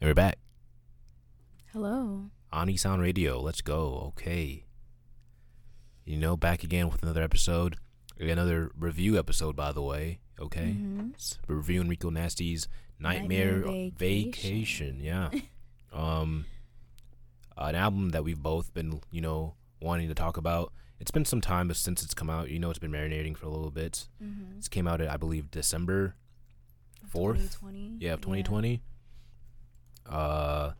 And we're back. Hello. Ani Sound Radio. Let's go. Okay. You know, back again with another episode. Another review episode, by the way. Okay. Mhm. It's reviewing Rico Nasty's Nightmare, Nightmare Vacation. Vacation. Yeah. um, an album that we've both been, you know, wanting to talk about. It's been some time since it's come out. You know, it's been marinating for a little bit. Mm-hmm. It came out, at, I believe, December 4th. 2020. Yeah, of 2020. Uh,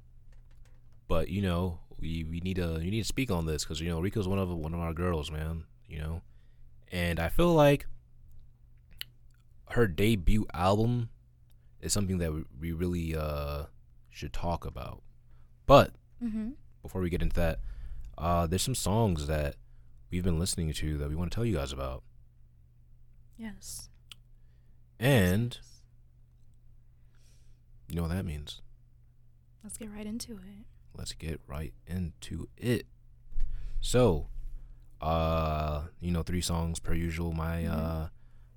but you know, we we need to we need to speak on this because you know Rico's one of one of our girls, man. You know, and I feel like her debut album is something that we, we really uh should talk about. But Mm-hmm. before we get into that, uh, there's some songs that we've been listening to that we want to tell you guys about, Yes. and you know what that means. Let's get right into it. let's get right into it. So, uh, you know, three songs per usual. My Mhm. uh,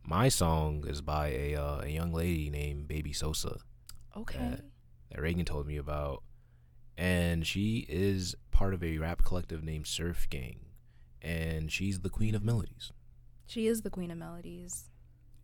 my song is by a uh, a young lady named Baby Sosa Okay. that Reagan told me about, and she is part of a rap collective named Surf Gang, and she's the queen of melodies. She is the queen of melodies.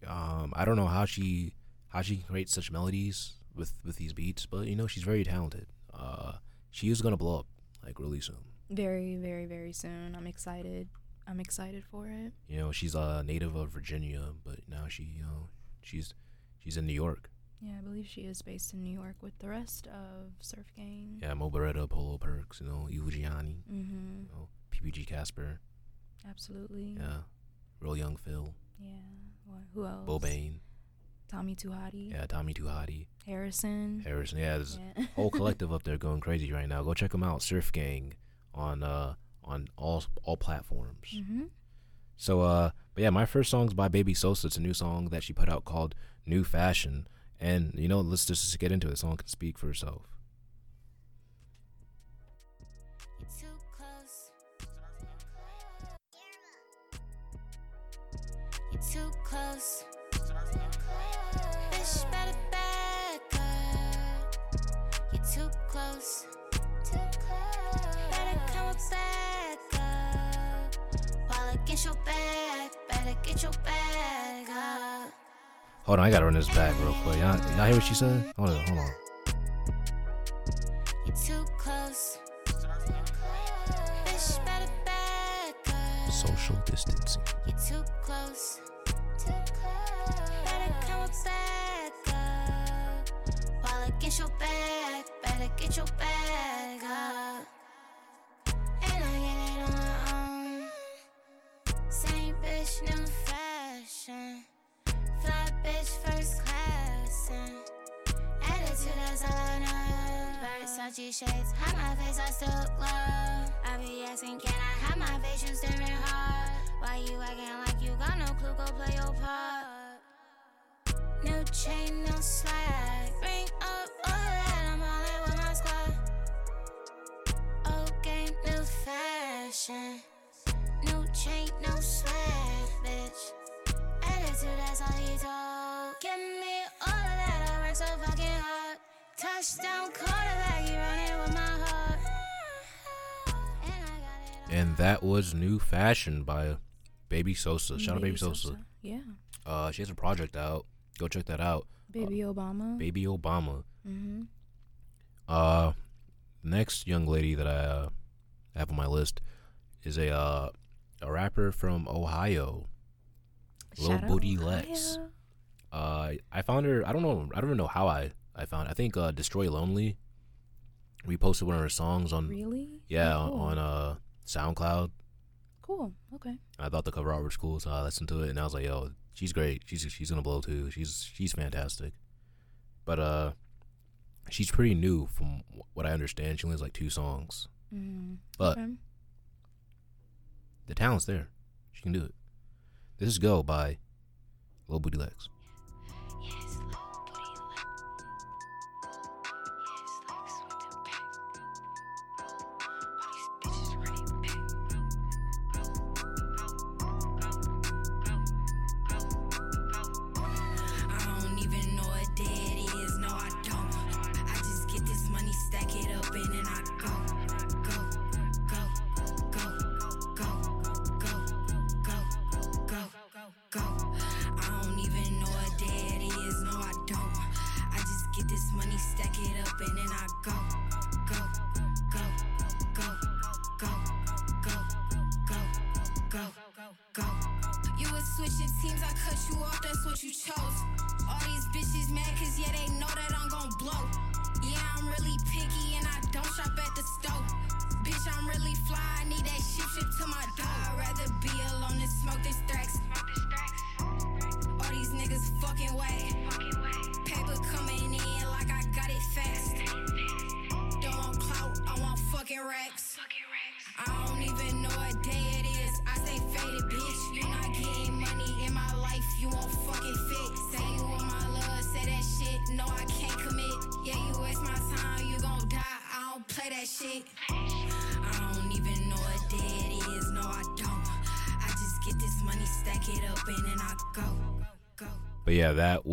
Um, I don't know how she how she creates such melodies with with these beats, but you know, she's very talented. Uh, she is gonna blow up like really soon. Very, very, very soon. I'm excited. I'm excited for it. You know, she's a native of Virginia, but now she, you know, she's she's in New York. Yeah, I believe she is based in New York with the rest of Surf Gang. Yeah, Mo Beretta, Polo Perks, you know, Ilu Mm-hmm. you know, PPG Casper, Absolutely. yeah, Real Young Phil, Yeah. What, who else? Bo Bane, Tommy Tuhati. yeah, Tommy Tuhati, Harrison. Harrison. Yeah, there's Yeah. a whole collective up there going crazy right now. Go check them out, Surf Gang, on uh on all all platforms. mm-hmm. So uh, but yeah, my first song's by Baby Sosa. It's a new song that she put out called New Fashion, and you know, let's just get into it. The song can speak for itself. Too close. Get your bag up. Hold on, I gotta run this back real quick. Y'all, y'all hear what she said? Hold on, hold on. You're too close. Bitch, better back up. Social distancing. You're too close. Too close. Better come back up. While against your back, better get your bag Versace shades, hide my face, I still glow. I be asking, can I have my face? You staring hard. Why you acting like you got no clue? Go play your part. New chain, no swag. Bring up all that, I'm all in with my squad. Old game, new fashion. New chain, no Touchdown quarterback, you running with my heart. And I got it. And that was New Fashion by Baby Sosa. Shout out Baby Sosa. Yeah. Uh, she has a project out. Go check that out. Baby Obama. Baby Obama. mm-hmm. Uh, next young lady that I uh, have on my list is a uh, a rapper from Ohio. Lil Shout out Booty Ohio. Lex. Uh, I found her. I don't know. I don't even know how I I found. I think uh, Destroy Lonely. We posted one of her songs on Really? yeah Oh, cool. on uh SoundCloud. Cool. Okay. I thought the cover art was cool, so I listened to it and I was like, "Yo, she's great. She's she's gonna blow too. She's she's fantastic." But uh, she's pretty new from what I understand. She only has like two songs, Mm-hmm. but okay. the talent's there. She can do it. This is "Go" by Lil Booty Lex. Yes,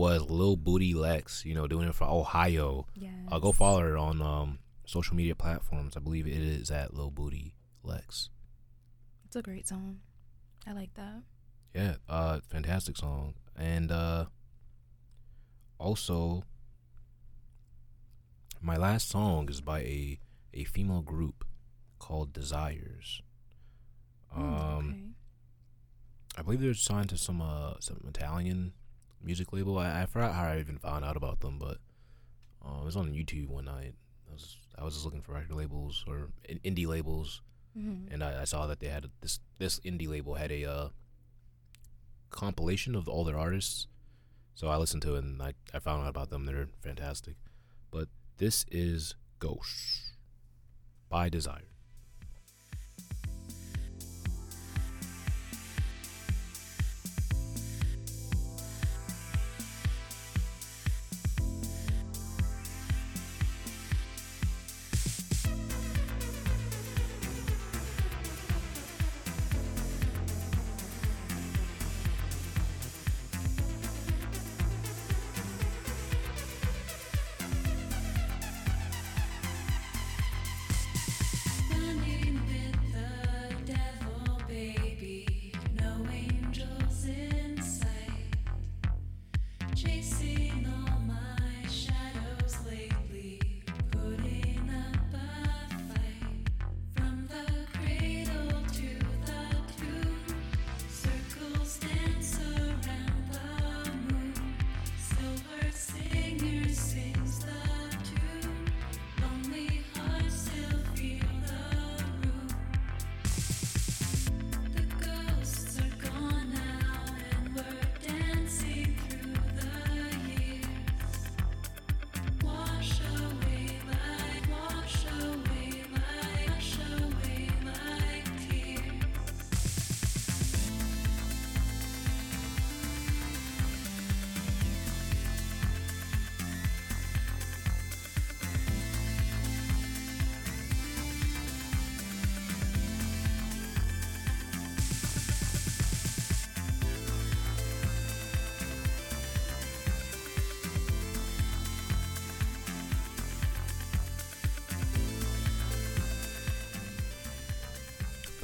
was Lil Booty Lex, you know, doing it for Ohio. Yeah. Uh, go follow her on um, social media platforms. I believe it is at Lil Booty Lex. It's a great song. I like that. Yeah, uh, fantastic song. And uh, also, my last song is by a a female group called Desires. Um, Mm, okay. I believe they're signed to some uh some Italian music label. I, I forgot how I even found out about them, but uh, it was on YouTube one night. I was I was just looking for record labels or in- indie labels, Mhm. and I, I saw that they had a, this this indie label had a uh, compilation of all their artists. So I listened to it and I, I found out about them. They're fantastic. But this is Ghosts by Desire.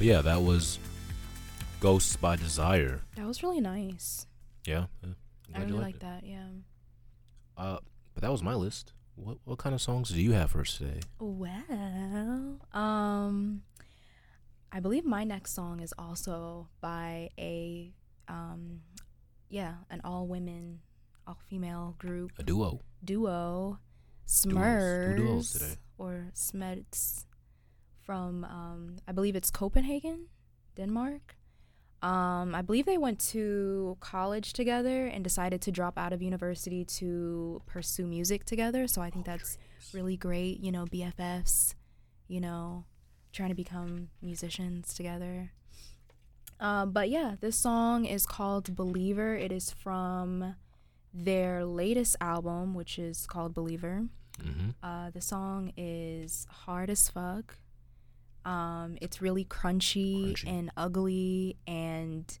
But yeah, that was Ghosts by Desire. That was really nice. Yeah, I really like that. Yeah. Uh, but that was my list. What what kind of songs do you have for us today? Well, um, I believe my next song is also by a, um, yeah, an all women, all female group A duo. duo, Duos. Two duos today. or Smerz from, um, I believe it's Copenhagen, Denmark. Um, I believe they went to college together and decided to drop out of university to pursue music together. So I think that's really great. You know, BFFs, you know, trying to become musicians together. Um, but yeah, this song is called Believer. It is from their latest album, which is called Believer. Mm-hmm. Uh, the song is hard as fuck. Um, it's really crunchy, crunchy, and ugly and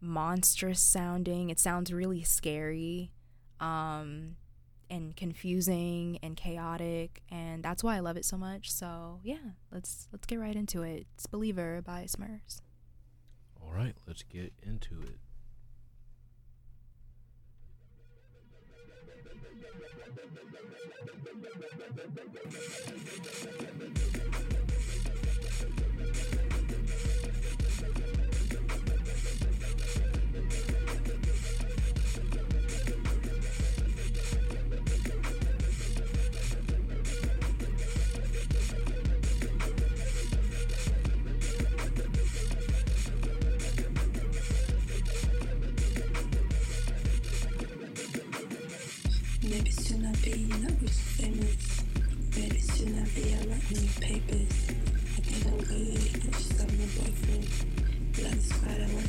monstrous sounding. It sounds really scary um, and confusing and chaotic, and that's why I love it so much. So yeah, let's let's get right into it. It's Believer by Smerz. All right, let's get into it. Maybe soon I'll be not rich famous. Maybe soon I'll be a lot new papers. I think I'm good, I just got my boyfriend. Love is quite a work,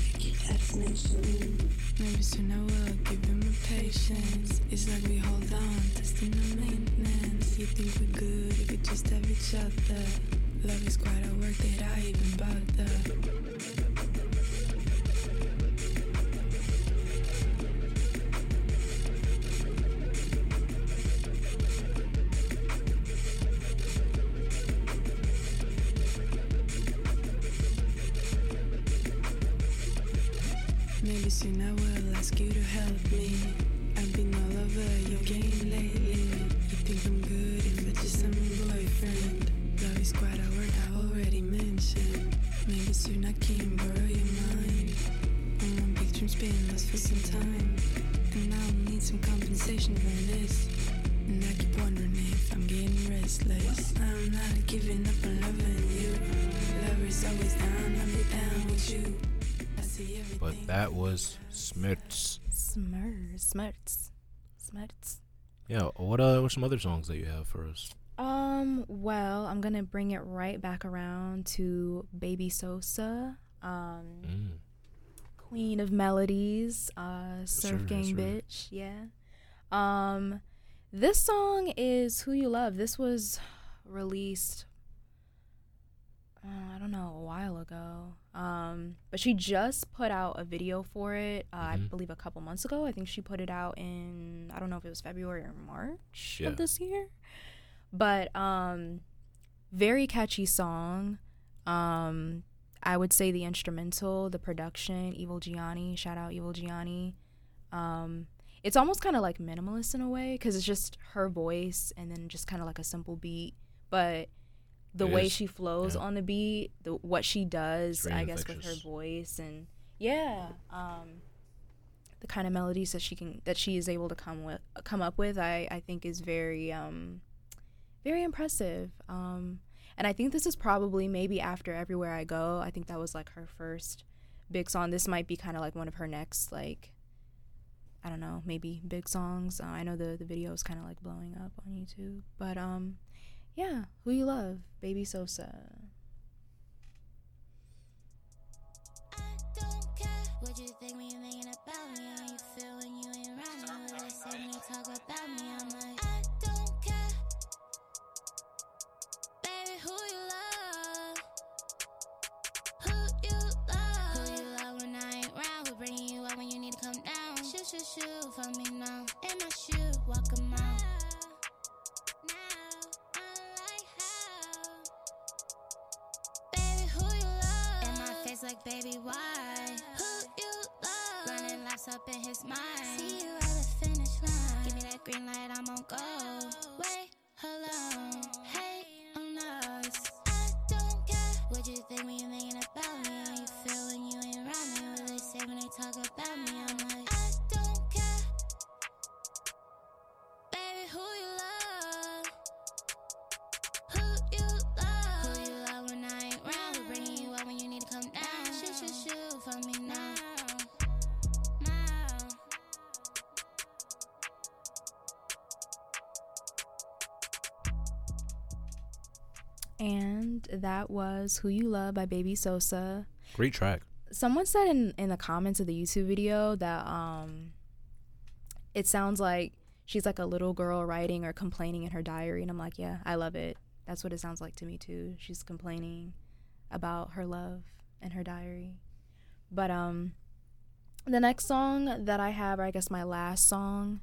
I attention. Maybe soon I will give him a patience. It's like we hold on, testing the maintenance. You think we're good we just have each other. Love is quite a work that I that was Smirts. Smurs, smirts, smirts. Yeah. What uh? What some other songs that you have for us? Um, well, I'm gonna bring it right back around to Baby Sosa, um, Mm. Queen of Melodies, uh, Surf Gang bitch, yeah. Um, this song is Who You Love. This was released, uh, I don't know, a while ago. Um, but she just put out a video for it. Uh, I Mhm. believe a couple months ago. I think she put it out in I don't know if it was February or March Yeah. of this year. But um, very catchy song. Um, I would say the instrumental, the production, Evilgiane. Shout out Evilgiane. Um, it's almost kind of like minimalist in a way because it's just her voice and then just kind of like a simple beat, but the It way is, she flows yeah. on the beat, the what she does, I guess with her voice and yeah, um, the kind of melodies that she can that she is able to come with come up with, I I think is very um very impressive. Um, and I think this is probably maybe after Everywhere I Go. I think that was like her first big song. This might be kind of like one of her next like I don't know, maybe big songs. Uh, I know the the video is kind of like blowing up on YouTube, but um, yeah, who you love, Baby Sosa. What you think when you're thinking about me. How you feel when you ain't around me. They say when you talk about me. I'm like, I don't care. Baby, who you love? Who you love? Who you love when I ain't around? Who you up when you need to come down? Shoot, shoot, shoot for me now. In my shoe, walk 'em like baby, why? Who you love? Running laps up in his mind. See you at the finish line. Give me that green light, I'm on go. Wait, hello. Hey, on us. I don't care what you think when you're thinking about me. How you feel when you ain't around me. What they say when they talk about me. I'm like, that was Who You Love by Baby Sosa. Great track. Someone said in, in the comments of the YouTube video that um it sounds like she's like a little girl writing or complaining in her diary and I'm like, yeah, I love it. That's what it sounds like to me too. She's complaining about her love and her diary. But um the next song that I have, or I guess my last song,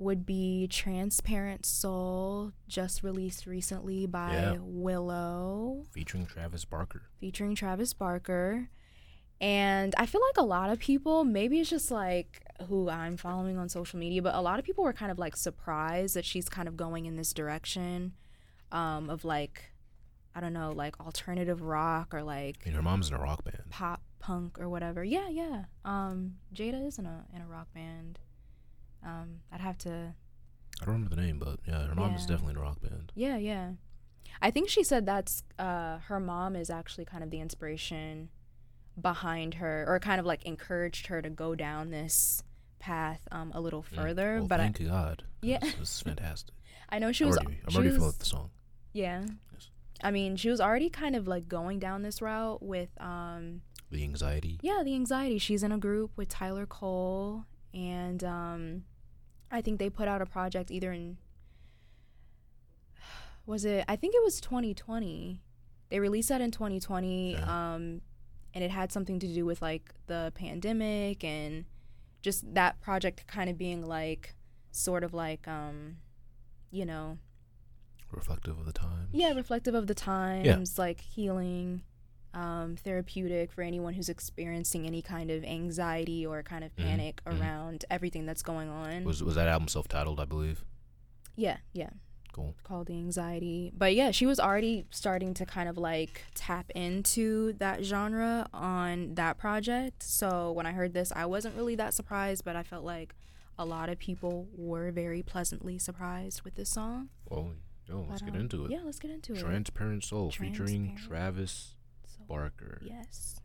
would be Transparent Soul, just released recently by Yeah. Willow Featuring Travis Barker. featuring Travis Barker. And I feel like a lot of people, maybe it's just like who I'm following on social media, but a lot of people were kind of like surprised that she's kind of going in this direction um, of like, I don't know, like alternative rock or like I mean, her mom's in a rock band. pop punk or whatever. Yeah, yeah. Um, Jada is in a in a rock band. Um, I'd have to I don't remember the name, but yeah, her mom is definitely in a rock band. Yeah, yeah. I think she said that's uh, her mom is actually kind of the inspiration behind her, or kind of like encouraged her to go down this path um, a little Mm. further. Well, but I, thank God. Yeah. This is fantastic. I know she I'm was. already, I'm already familiar was- with the song. Yeah. Yes. I mean, she was already kind of like going down this route with um The anxiety. yeah, the anxiety. She's in a group with Tyler Cole and um I think they put out a project either in was it I think it was 2020. They released that in 2020 Yeah. um and it had something to do with like the pandemic and just that project kind of being like sort of like um you know Reflective of the times. yeah reflective of the times yeah. like healing um, therapeutic for anyone who's experiencing any kind of anxiety or kind of Mhm, panic mhm. around everything that's going on Was was that album self titled? I believe. yeah yeah Cool. called the anxiety but yeah she was already starting to kind of like tap into that genre on that project so when i heard this i wasn't really that surprised but i felt like a lot of people were very pleasantly surprised with this song Well, yo, let's But, get um, into it. yeah let's get into it Transparent Soul featuring Travis Barker. yes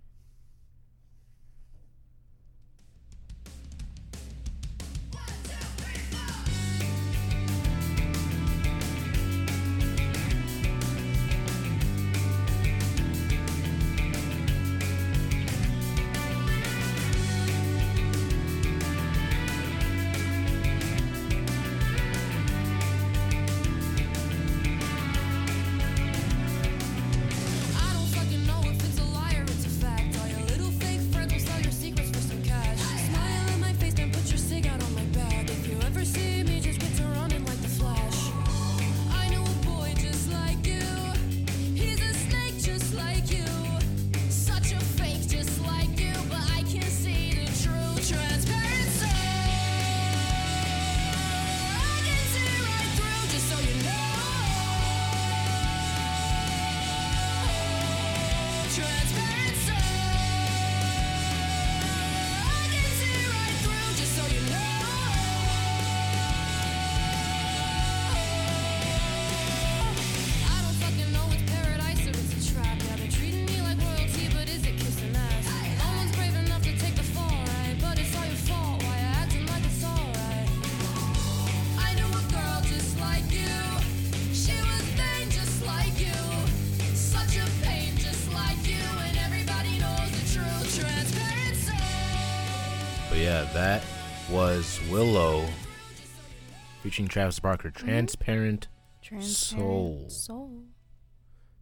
featuring Travis Barker. Transparent. transparent Soul. soul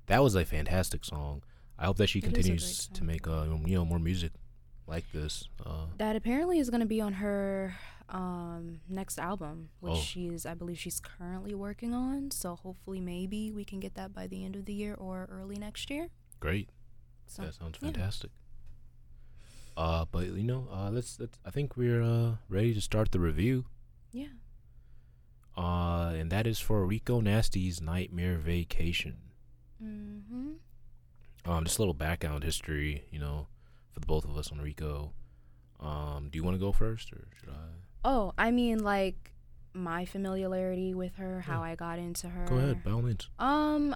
That was a fantastic song. I hope that she It is a great continues to song. make uh, you know more music like this. Uh, that apparently is going to be on her um next album which Oh. she's i believe she's currently working on so hopefully maybe we can get that by the end of the year or early next year great. so that sounds yeah. fantastic. Uh, but you know, uh, let's, let's. I think we're uh ready to start the review. yeah Uh, and that is for Rico Nasty's Nightmare Vacation. mm-hmm Um, just a little background history, you know, for the both of us on Rico. Um, do you want to go first, or should I? oh i mean like my familiarity with her how i got into her Go ahead, by all means. Um,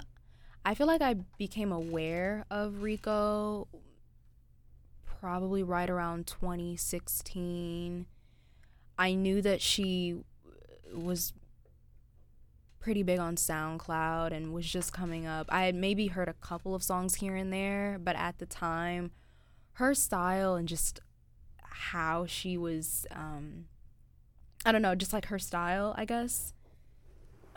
I feel like I became aware of Rico probably right around 2016. I knew that she was pretty big on SoundCloud and was just coming up. I had maybe heard a couple of songs here and there, but at the time, her style and just how she was um I don't know, just like her style, I guess.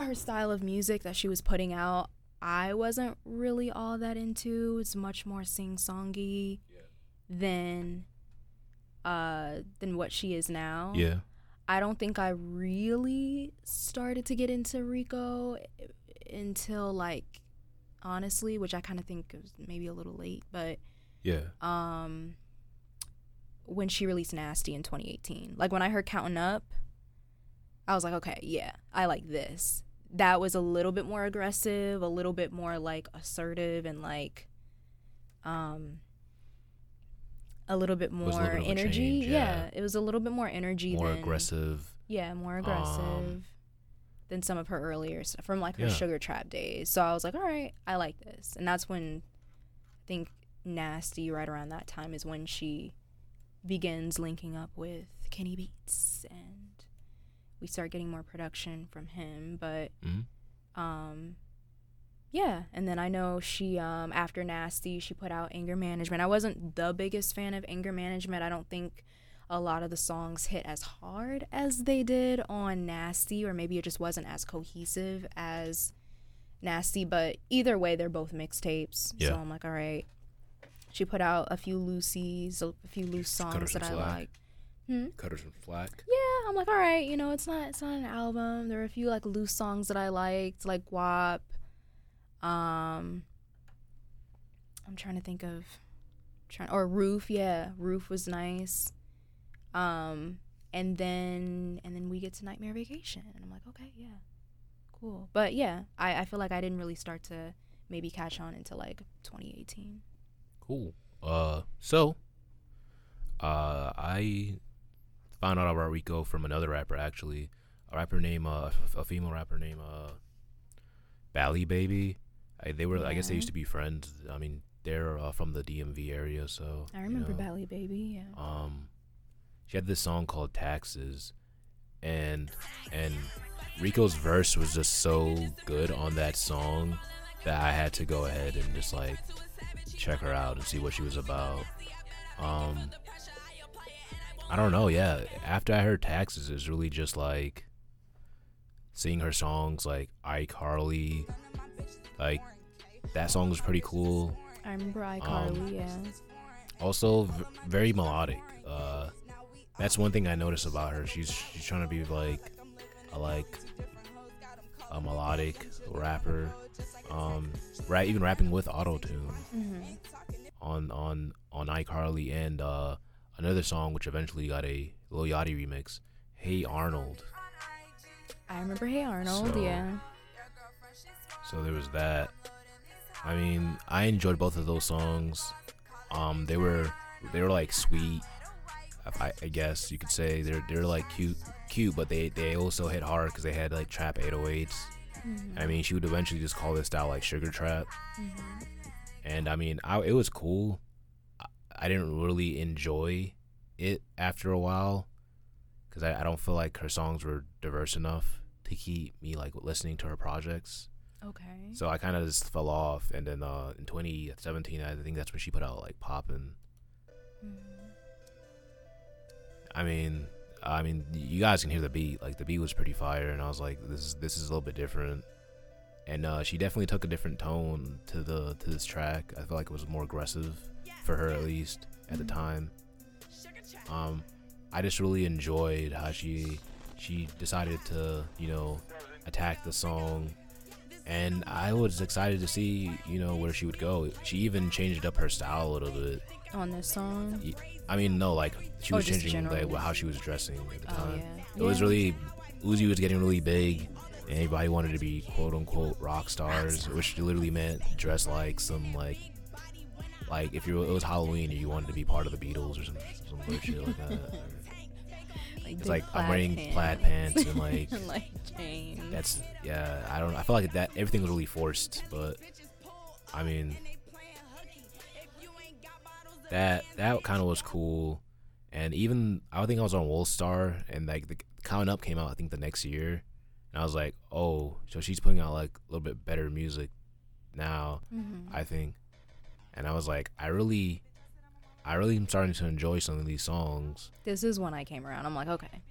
Her style of music that she was putting out, I wasn't really all that into. It's much more sing-songy than uh than what she is now. Yeah. I don't think I really started to get into Rico until like honestly, which I kind of think was maybe a little late, but Yeah. um when she released Nasty in 2018. Like when I heard Counting Up, I was like, okay, yeah, I like this. That was a little bit more aggressive, a little bit more like assertive and like um a little bit more little bit energy. change, yeah. yeah. it was a little bit more energy More than aggressive. yeah, more aggressive Um, than some of her earlier stuff from like her Yeah. sugar trap days. So I was like, all right, I like this. And that's when I think Nasty right around that time is when she begins linking up with Kenny Beats and we start getting more production from him. But Mhm. um, yeah. And then I know she um after Nasty, she put out Anger Management. I wasn't the biggest fan of Anger Management. I don't think a lot of the songs hit as hard as they did on Nasty, or maybe it just wasn't as cohesive as Nasty. But either way, they're both mixtapes. Yeah. So I'm like, all right. She put out a few loosies, a few loose songs that I like. Hmm? Cut her some flack. Yeah, I'm like, all right, you know, it's not it's not an album. There are a few like loose songs that I liked, like WAP. Um I'm trying to think of trying or Roof, yeah. Roof was nice. Um and then and then we get to Nightmare Vacation and I'm like, okay, yeah. Cool. But yeah, I, I feel like I didn't really start to maybe catch on until like 2018. Cool. Uh, so, uh, I found out about Rico from another rapper actually, a rapper named uh, a female rapper named uh, Bali Baby. I, they were, I guess, they used to be friends. I mean, they're uh, from the DMV area, so I you remember know. Bali Baby, yeah. um she had this song called taxes and and rico's verse was just so good on that song that i had to go ahead and just like check her out and see what she was about um i don't know yeah after i heard taxes it's really just like seeing her songs like iCarly like that song was pretty cool I remember Um, iCarly, yeah. also v- very melodic. Uh, that's one thing I notice about her. She's she's trying to be like a like a melodic rapper. Um, right, even rapping with auto tune hmm on on on iCarly and uh, another song which eventually got a Lil Yachty remix. Hey Arnold. I remember Hey Arnold, So- yeah. So there was that. I mean, I enjoyed both of those songs. Um, they were they were like sweet. I, I guess you could say they're they're like cute, cute, but they they also hit hard because they had like trap 808s. I mean, she would eventually just call this style like sugar trap. And I mean, I, it was cool. I, I didn't really enjoy it after a while because I, I don't feel like her songs were diverse enough to keep me like listening to her projects. Okay. So I kind of just fell off, and then uh, in 2017, I think that's when she put out like "Poppin'." I mean, I mean, you guys can hear the beat. Like the beat was pretty fire, and I was like, this is this is a little bit different. And uh, she definitely took a different tone to the to this track. I feel like it was more aggressive for her at least at the time. Um, I just really enjoyed how she she decided to you know attack the song and I was excited to see, you know, where she would go. She even changed up her style a little bit. On this song. I mean, no, like she Oh, was changing like how she was dressing at the Oh, time. yeah. It was really Uzi was getting really big, and everybody wanted to be quote unquote rock stars, which literally meant dress like some like like if you it was Halloween and you wanted to be part of the Beatles or some some shit like that. Like It's like I'm wearing pants. plaid pants and like and like that's yeah i don't i feel like that everything was really forced but i mean that that kind of was cool and even i think i was on Wolfstar and like the count up came out i think the next year and i was like oh so she's putting out like a little bit better music now Mhm. i think and i was like i really i really am starting to enjoy some of these songs This is when I came around. I'm like, okay,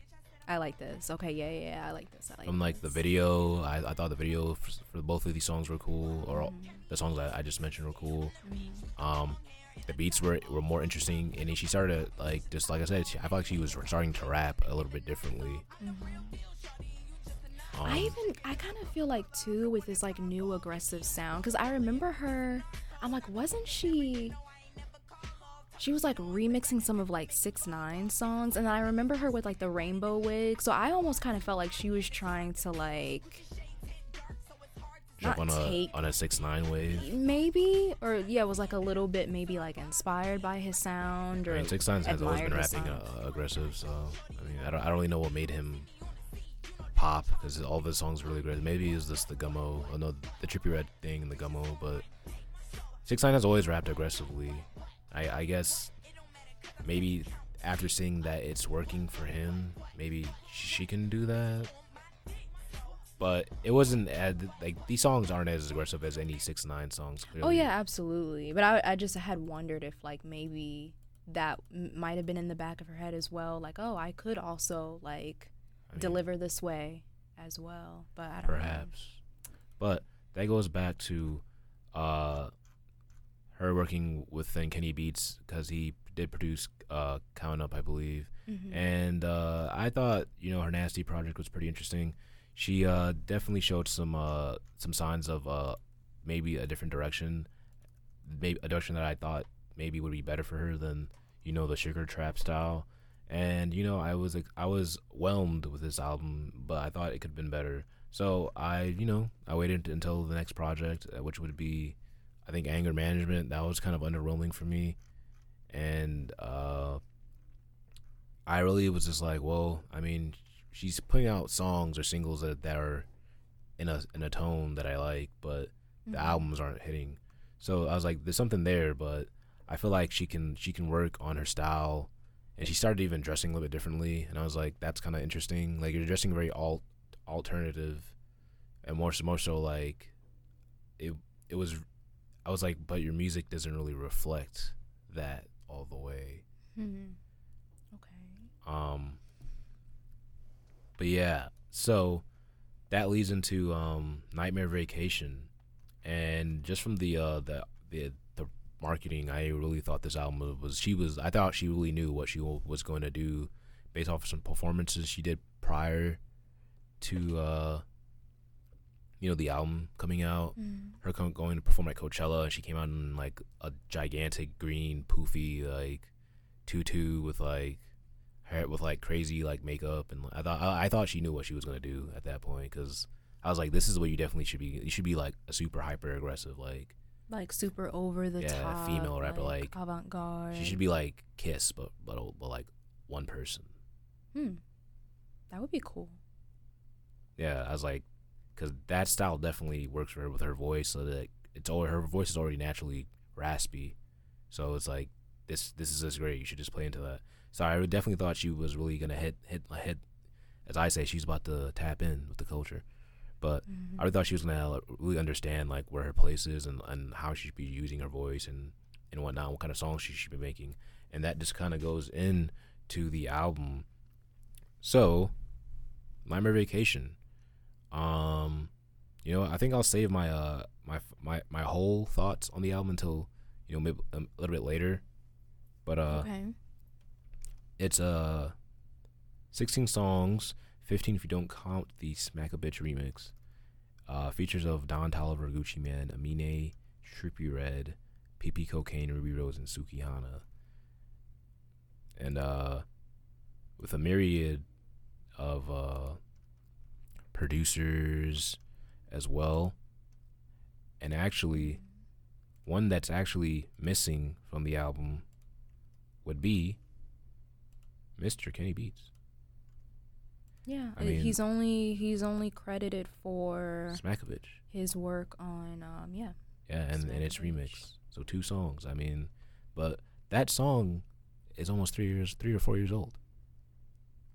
I like this. Okay, yeah, yeah, yeah I like this. I like. from like the this. video I, I thought the video for, for both of these songs were cool or Mhm. the songs that I just mentioned were cool. Mhm. Um, the beats were were more interesting, and then she started like just like I said, she, I felt like she was starting to rap a little bit differently. Um, I even I kind of feel like too with this like new aggressive sound because I remember her. I'm like, wasn't she? She was like remixing some of like six nine songs, and I remember her with like the rainbow wig. So I almost kind of felt like she was trying to like jump on a take- on a six nine wave. maybe or yeah, it was like a little bit maybe like inspired by his sound or I mean, Six Nine has always been rapping uh, aggressive, so I mean, I don't, I don't really know what made him pop because all of his songs were really great. Maybe it's just the gummo, oh no, the Trippie Redd thing and the gummo, but Six Nine has always rapped aggressively. I, I guess maybe after seeing that it's working for him, maybe she can do that. But it wasn't as, like these songs aren't as aggressive as any six nine songs. Oh yeah, absolutely. But I I just had wondered if like maybe that m- might have been in the back of her head as well. Like, oh, I could also like I mean, deliver this way as well. But I don't know. perhaps. But that goes back to uh, her working with then Kenny Beats because he did produce uh, Count Up, I believe. Mhm. and uh, I thought you know her nasty project was pretty interesting. She uh, definitely showed some uh, some signs of uh, maybe a different direction, maybe a direction that I thought maybe would be better for her than you know the sugar trap style. And you know I was like, I was whelmed with this album, but I thought it could have been better. So I you know I waited until the next project, uh, which would be I think anger management. That was kind of underwhelming for me, and uh, I really was just like, well, I mean, she's putting out songs or singles that, that are in a in a tone that I like, but the Mhm. albums aren't hitting. So I was like, there's something there, but I feel like she can she can work on her style, and she started even dressing a little bit differently, and I was like, that's kind of interesting. Like you're dressing very alt alternative, and more so more so like it it was. I was like, but your music doesn't really reflect that all the way. Mhm. Okay. Um, but yeah, so that leads into um, Nightmare Vacation, and just from the uh, the the the marketing, I really thought this album was she was I thought she really knew what she was going to do based off of some performances she did prior to uh, you know the album coming out Mm. her com- going to perform at Coachella, and she came out in like a gigantic green poofy like tutu with like hair with like crazy like makeup, and I thought I, I thought she knew what she was gonna do at that point because I was like, this is what you definitely should be. You should be like a super hyper aggressive like Like super over the Yeah, top. female rapper, like, avant garde. she should be like Kiss, but but but like one person. Hmm. That would be cool. Yeah, I was like, because that style definitely works for her with her voice. So that it's all her voice is already naturally raspy, so it's like this this is just great. You should just play into that. So I definitely thought she was really gonna hit hit hit, as I say, she's about to tap in with the culture. But Mhm. I really thought she was gonna really understand like where her place is and, and how she should be using her voice and and whatnot, what kind of songs she should be making, and that just kind of goes in to the album. So, Nightmare Vacation. Um, you know, I think I'll save my uh my my my whole thoughts on the album until you know maybe um, a little bit later. But uh, okay. it's uh 16 songs, 15 if you don't count the Smack a Bitch remix. Uh, features of Don Toliver, Gucci Mane, Amine, Trippie Redd, PP Cocaine, Rubi Rose, and Sukihana. And uh, with a myriad of uh, producers as well. And actually, one that's actually missing from the album would be Mr. Kenny Beats. Yeah. I uh, mean- he's only he's only credited for Smackovich. his work on um yeah. Yeah, and, and it's Smack a Bitch. remix. So two songs. I mean, but that song is almost three years, three or four years old.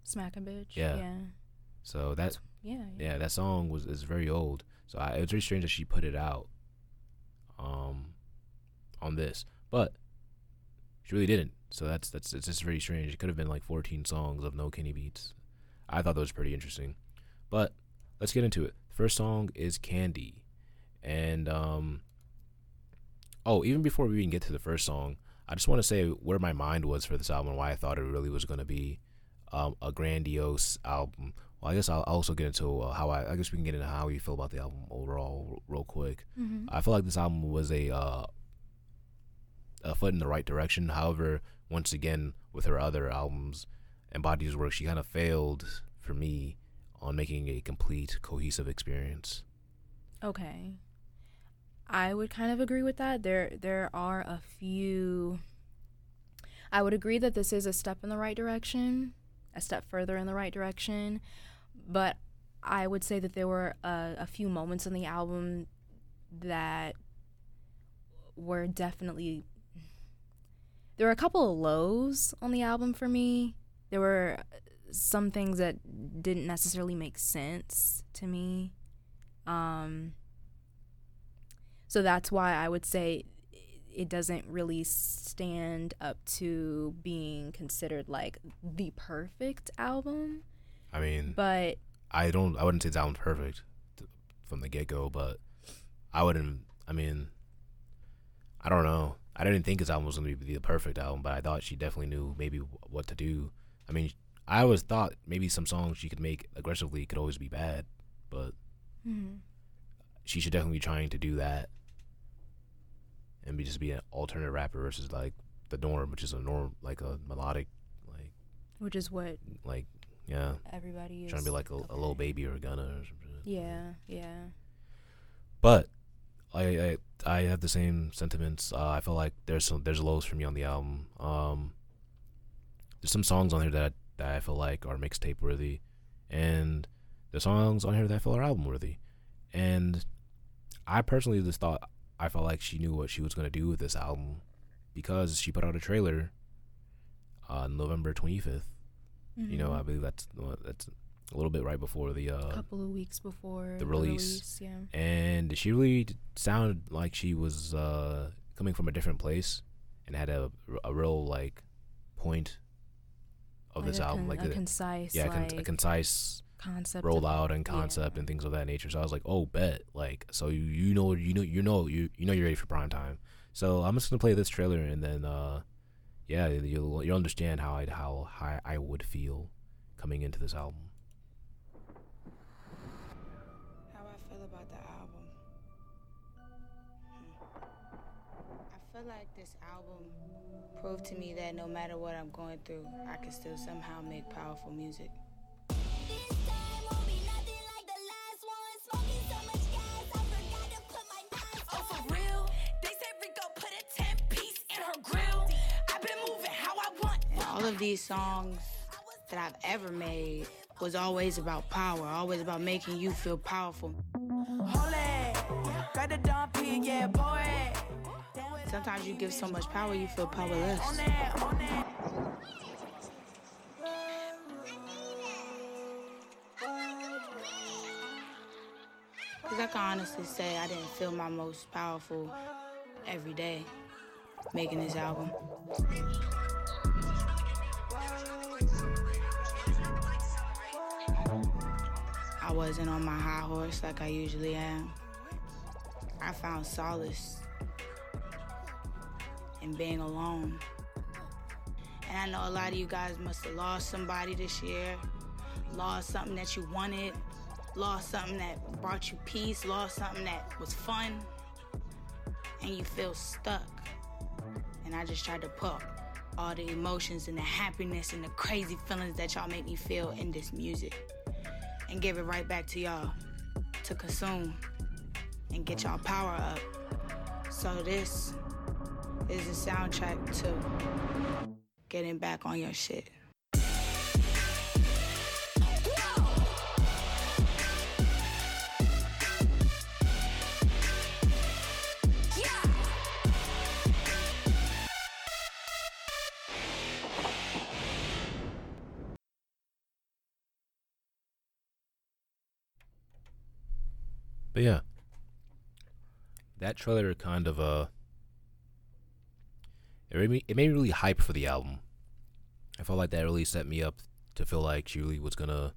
Bitch. Yeah. Yeah. So that Yeah. yeah, that song was is very old. So I, it was very strange that she put it out, um, on this, but she really didn't. So that's that's it's just very strange. It could have been like 14 songs of no Kenny beats. I thought that was pretty interesting, but let's get into it. First song is Candy, and um, oh, even before we even get to the first song, I just want to say where my mind was for this album, and why I thought it really was going to be um, a grandiose album. Well, I guess I'll I'll also get into uh, how I. I guess we can get into how you feel about the album overall, real quick. Mm-hmm. I feel like this album was a uh, a foot in the right direction. However, once again, with her other albums and bodies of work, she kind of failed for me on making a complete, cohesive experience. Okay. I would kind of agree with that. There there are a few I would agree that this is a step in the right direction, a step further in the right direction, but I would say that there were a, a few moments in the album that were definitely there were a couple of lows on the album for me. There were some things that didn't necessarily make sense to me. Um, so that's why I would say it doesn't really stand up to being considered like the perfect album. I mean, But I don't. I wouldn't say that one's perfect from the get go, but I wouldn't. I mean, I don't know. I didn't think his album was gonna be the perfect album, but I thought she definitely knew maybe what to do. I mean, I always thought maybe some songs she could make aggressively could always be bad, but mhm. she should definitely be trying to do that and be just be an alternate rapper versus like the norm, which is a norm like a melodic, like which is what like yeah, everybody is trying to be like a, a Lil Baby or a gunna or something. Yeah, yeah. But I, I I have the same sentiments. Uh, I feel like there's some there's lows for me on the album. Um, there's some songs on here that that I feel like are mixtape worthy, and the songs on here that I feel are album worthy. And I personally just thought I felt like she knew what she was gonna do with this album because she put out a trailer on November 25th. You know, I believe that's that's a little bit right before the uh, couple of weeks before the release. Yeah. and she really sounded like she was uh, coming from a different place and had a, a real like point of Like this a album con- like a a, concise yeah con- like, a concise concept rollout and concept yeah. and things of that nature so i was like oh bet like so you, you know you know you know you you know you're ready for prime time so i'm just gonna play this trailer and then uh yeah you'll you'll understand how i how, how i would feel coming into this album How I feel about the album. Hmm. I feel like this album proved to me that no matter what I'm going through, I can still somehow make powerful music. This time won't be nothing like the last one. Smoking so much gas, I forgot to put my mask Oh, for real? They said Rico put a 10 piece in her grill. All of these songs that I've ever made was always about power, always about making you feel powerful. Hold it. Got the dump pig, yeah, boy. Sometimes you give so much power, you feel powerless. On that, on that. Because I can honestly say I didn't feel my most powerful every day making this album. Wasn't on my high horse like I usually am. I found solace in being alone. And I know a lot of you guys must have lost somebody this year, lost something that you wanted, lost something that brought you peace, lost something that was fun, and you feel stuck. And I just tried to put all the emotions and the happiness and the crazy feelings that y'all make me feel in this music and give it right back to y'all to consume and get y'all power up. So this is the soundtrack to getting back on your shit. But yeah, that trailer kind of uh, it made me it made me really hype for the album. I felt like that really set me up to feel like she really was gonna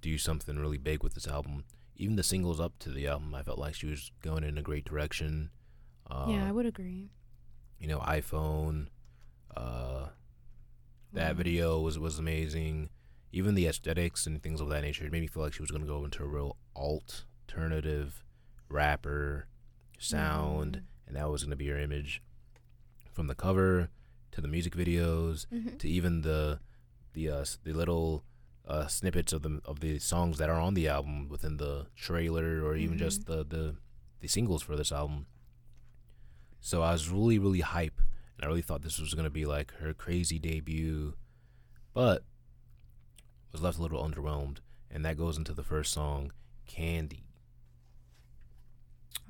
do something really big with this album. Even the singles up to the album, I felt like she was going in a great direction. Uh, yeah, I would agree. you know, iPhone. Uh, that Wow. video was was amazing. Even the aesthetics and things of that nature it made me feel like she was gonna go into a real alternative rapper sound, and that was gonna be her image. From the cover to the music videos Mhm. to even the the uh, the little uh, snippets of the of the songs that are on the album within the trailer or even just the, the the singles for this album. So I was really really hype, and I really thought this was gonna be like her crazy debut, but was left a little underwhelmed, and that goes into the first song, "Candy."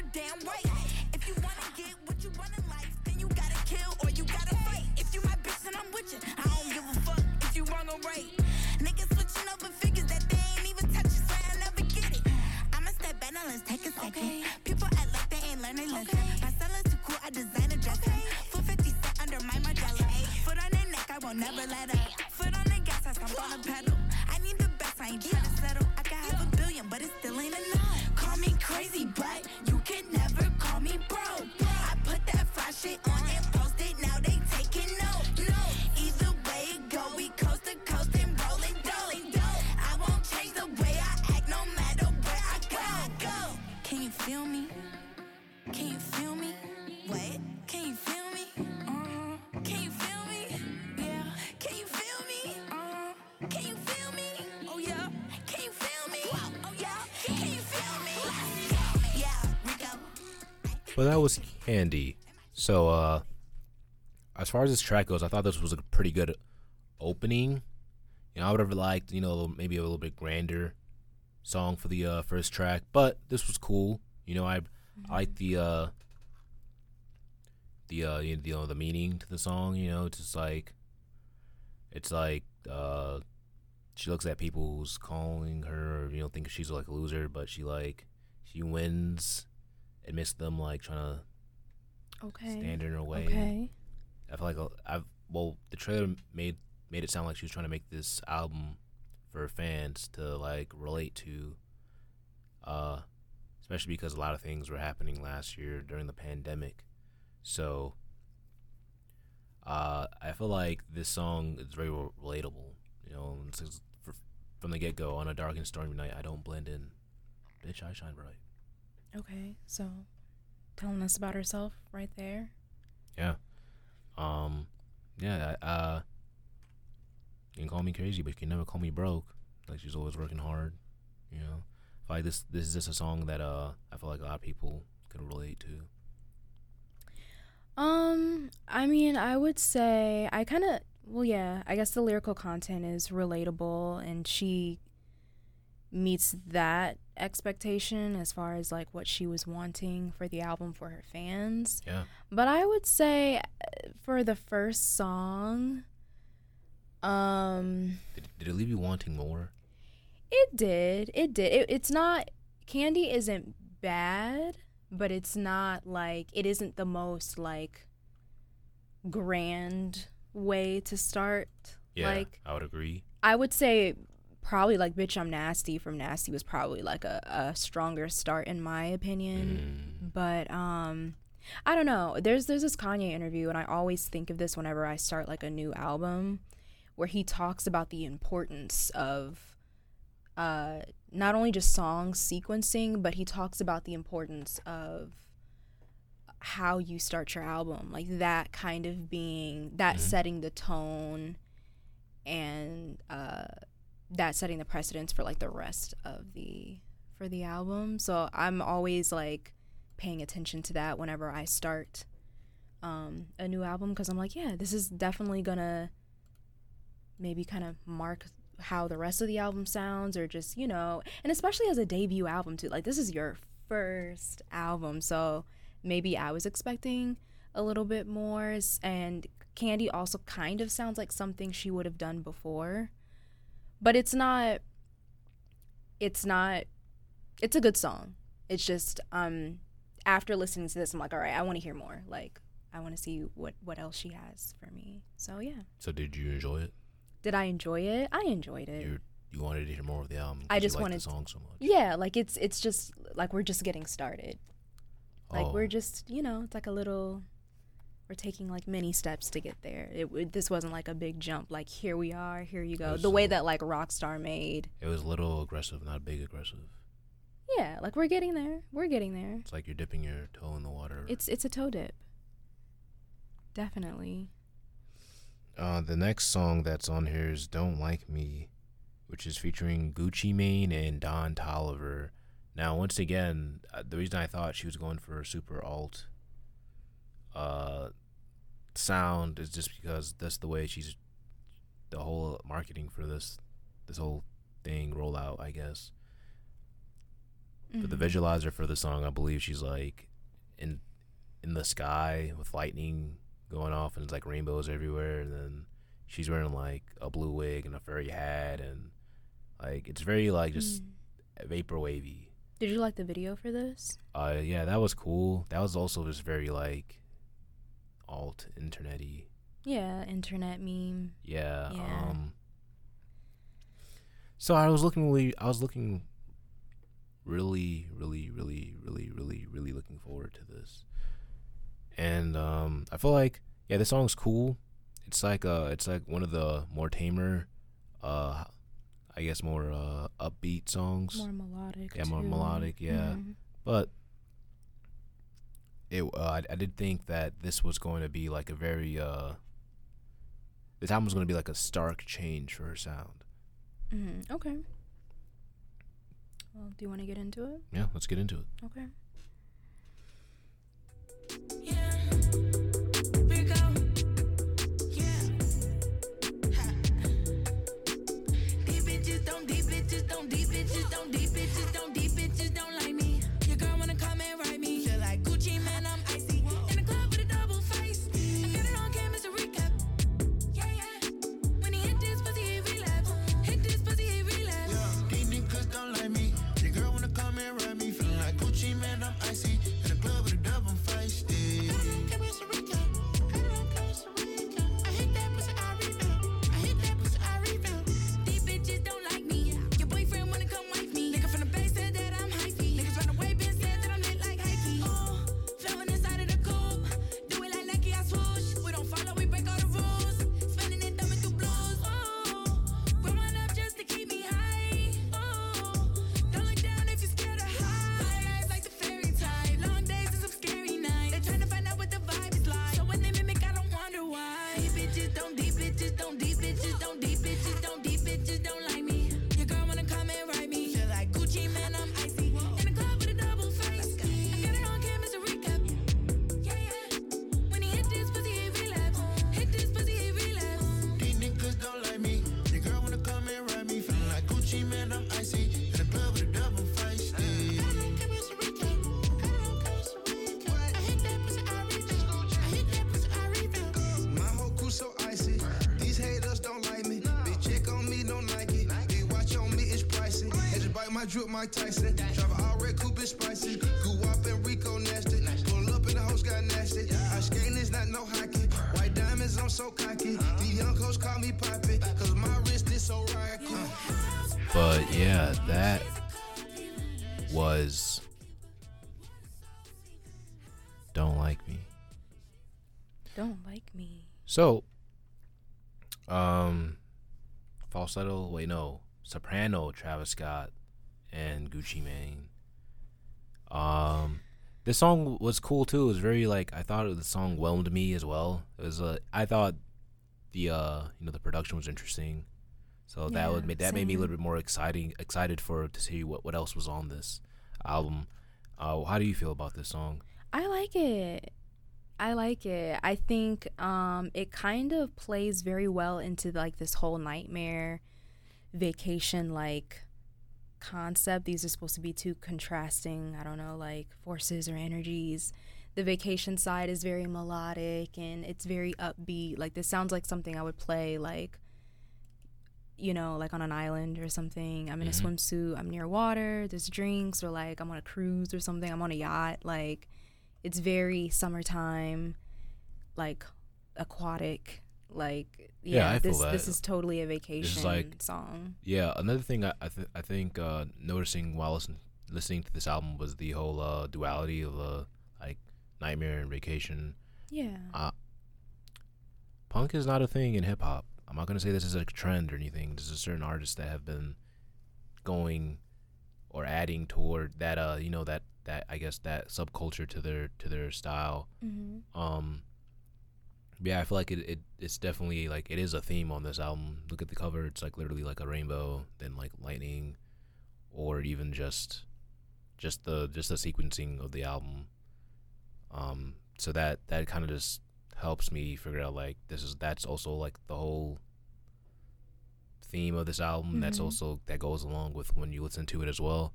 damn right. If you wanna get what you want in life, then you gotta kill or you gotta fight. If you my bitch, then I'm with you. I don't give a fuck if you wrong or right. Niggas switching over figures that they ain't even touch, so I never get it. I'ma step back now, let's take a second. People act like they ain't learn they lesson. My style is too cool, I design a dress. Full 50 cent under my Margiela. Foot on their neck, I won't never let up. Foot on the gas, I stomp on the pedal. I need the best, I ain't tryna settle. I got half a billion, but it still ain't enough. Crazy, but you can never call me broke. I put that fly shit on and But that was Candy. So, uh, as far as this track goes, I thought this was a pretty good opening. You know, I would have liked, you know, maybe a little bit grander song for the uh, first track, but this was cool. You know, I, I like the uh, the uh, you know, the meaning to the song. You know, it's just like, it's like uh, she looks at people who's calling her, you know, think she's like a loser, but she like she wins admits them like trying to Okay. stand in her way. Okay. I feel like uh, I've well, the trailer made made it sound like she was trying to make this album for fans to like relate to, uh, especially because a lot of things were happening last year during the pandemic. So, uh, I feel like this song is very relatable. You know, fr- from the get go. On a dark and stormy night, I don't blend in. Bitch, I shine bright. Okay. So, telling us about herself right there. Yeah. Um. Yeah. Uh. You can call me crazy, but you can never call me broke. Like she's always working hard. You know. Like this. This is just a song that uh. I feel like a lot of people can relate to. Um, I mean, I would say I kind of well, yeah. I guess the lyrical content is relatable, and she meets that expectation as far as like what she was wanting for the album for her fans. Yeah. But I would say uh, for the first song, um, Did, did it leave you wanting more? it did. It did. It, it's not Candy isn't bad, but it's not like it isn't the most like grand way to start. Yeah. Like I would agree. I would say probably like bitch I'm nasty from nasty was probably like a, a stronger start in my opinion. Mm, But um I don't know. There's there's this Kanye interview and I always think of this whenever I start like a new album where he talks about the importance of uh not only just song sequencing, but he talks about the importance of how you start your album. Like that kind of being that Mhm. setting the tone and uh that setting the precedence for like the rest of the for the album. So I'm always like paying attention to that whenever I start um, a new album because I'm like, yeah, this is definitely gonna maybe kind of mark how the rest of the album sounds or just you know and especially as a debut album too like this is your first album. So maybe i was expecting a little bit more. And candy also kind of sounds like something she would have done before but it's not it's not it's a good song it's just um after listening to this i'm like all right i want to hear more like i want to see what what else she has for me so yeah So did you enjoy it? did i enjoy it i enjoyed it You you wanted to hear more of the album? i just wanted- the song so much. yeah like it's it's just like we're just getting started like Oh. we're just you know it's like a little we're taking like many steps to get there it, this wasn't like a big jump like here we are here you go the way that like rockstar made It was a little aggressive, not big aggressive. yeah like we're getting there we're getting there It's like you're dipping your toe in the water. it's it's a toe dip definitely Uh, the next song that's on here is "Don't Like Me," which is featuring Gucci Mane and Don Toliver. Now, once again, uh, the reason I thought she was going for a super alt uh, sound is just because that's the way she's the whole marketing for this this whole thing rollout, I guess. But the Mhm. visualizer for the song, I believe she's like in in the sky with lightning going off and it's like rainbows everywhere and then she's wearing like a blue wig and a furry hat and like it's very like just Mm. vapor wavy. Did you like the video for this? Uh yeah, that was cool. That was also just very like alt internety. Yeah, internet meme. Yeah. Yeah. Um So I was looking really I was looking really, really, really, really, really, really looking forward to this. And um I feel like yeah, this song's cool. It's like uh it's like one of the more tamer uh I guess more uh upbeat songs. More melodic. Yeah, more too. melodic, yeah. Mhm. but it uh, I, I did think that this was going to be like a very uh this album was going to be like a stark change for her sound Mhm. Okay. Well, do you want to get into it? yeah let's get into it Okay. Yeah. Rico. Yeah. Ha. These bitches don't, these bitches don't, these bitches don't, these bitches Mike Tyson. Drive a all red coupe, it's spicy. Go up and Rico nasty. Pull up and the host got nasty. I skating is not no hockey. White diamonds, I'm so cocky. These young hoes call me Poppy. Cause my wrist is so rocky. but yeah that was don't like me Don't like me. so um falsetto wait no soprano travis scott and gucci mane. Um this song was cool too. It was very like i thought the song whelmed me as well. It was uh, i thought the uh you know the production was interesting. So that would make that made me a little bit more exciting excited for to see what what else was on this album. Uh how do you feel about this song? I like it. I like it. I think um, it kind of plays very well into like this whole nightmare vacation like concept. These are supposed to be two contrasting, I don't know, like forces or energies. The vacation side is very melodic and it's very upbeat. Like this sounds like something I would play like you know, like on an island or something. I'm in Mhm. a swimsuit, I'm near water, there's drinks or like I'm on a cruise or something. I'm on a yacht. Like it's very summertime, like aquatic. Like Yeah, yeah, this this is totally a vacation like- song. Yeah, another thing I I, th- I think uh, noticing while listen- listening to this album was the whole uh, duality of uh, like nightmare and vacation. Yeah. Uh, punk is not a thing in hip hop. I'm not gonna say this is a trend or anything. There's a certain artists that have been going or adding toward that. Uh, you know that that I guess that subculture to their to their style. mm-hmm. Um, yeah, I feel like it, it it's definitely like it is a theme on this album. Look at the cover; it's like literally like a rainbow, then like lightning, or even just just the just the sequencing of the album. Um, so that that kind of just helps me figure out like this is that's also like the whole theme of this album. That's Mhm. also that goes along with when you listen to it as well.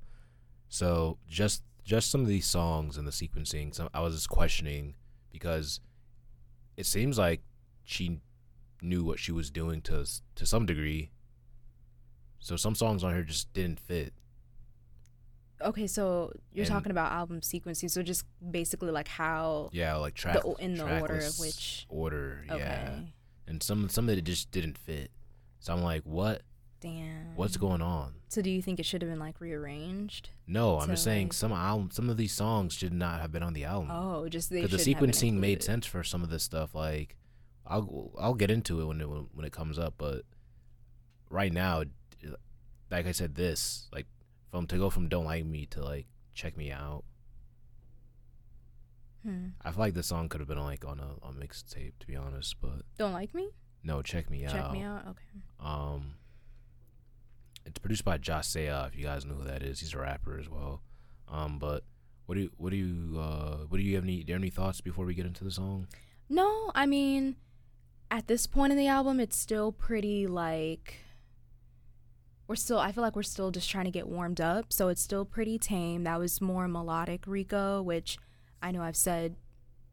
So just just some of these songs and the sequencing. Some I was just questioning because it seems like she knew what she was doing to to some degree. So some songs on here just didn't fit. Okay, so you're And- talking about album sequencing, so just basically like how Yeah, like track o- in the order of which- order. Yeah, Okay. and some some of it just didn't fit. So I'm like, what? Damn. What's going on? So do you think it should have been like rearranged? No, I'm just saying like- some album, some of these songs should not have been on the album. Oh, just because the shouldn't have been sequencing made sense for some of this stuff. Like, I'll I'll get into it when it when it comes up, but right now, like I said, this like from to go from don't like me to like check me out. Hmm. I feel like this song could have been like on a, a mixtape, to be honest. But Don't like me? no, check me out. Check me out. Okay. Um, it's produced by Josh. If you guys know who that is, he's a rapper as well. Um, but what do you what do you uh what do you have any do you have any thoughts before we get into the song? No, I mean, at this point in the album, it's still pretty like we're still. I feel like we're still just trying to get warmed up, so it's still pretty tame. That was more melodic Rico, which I know I've said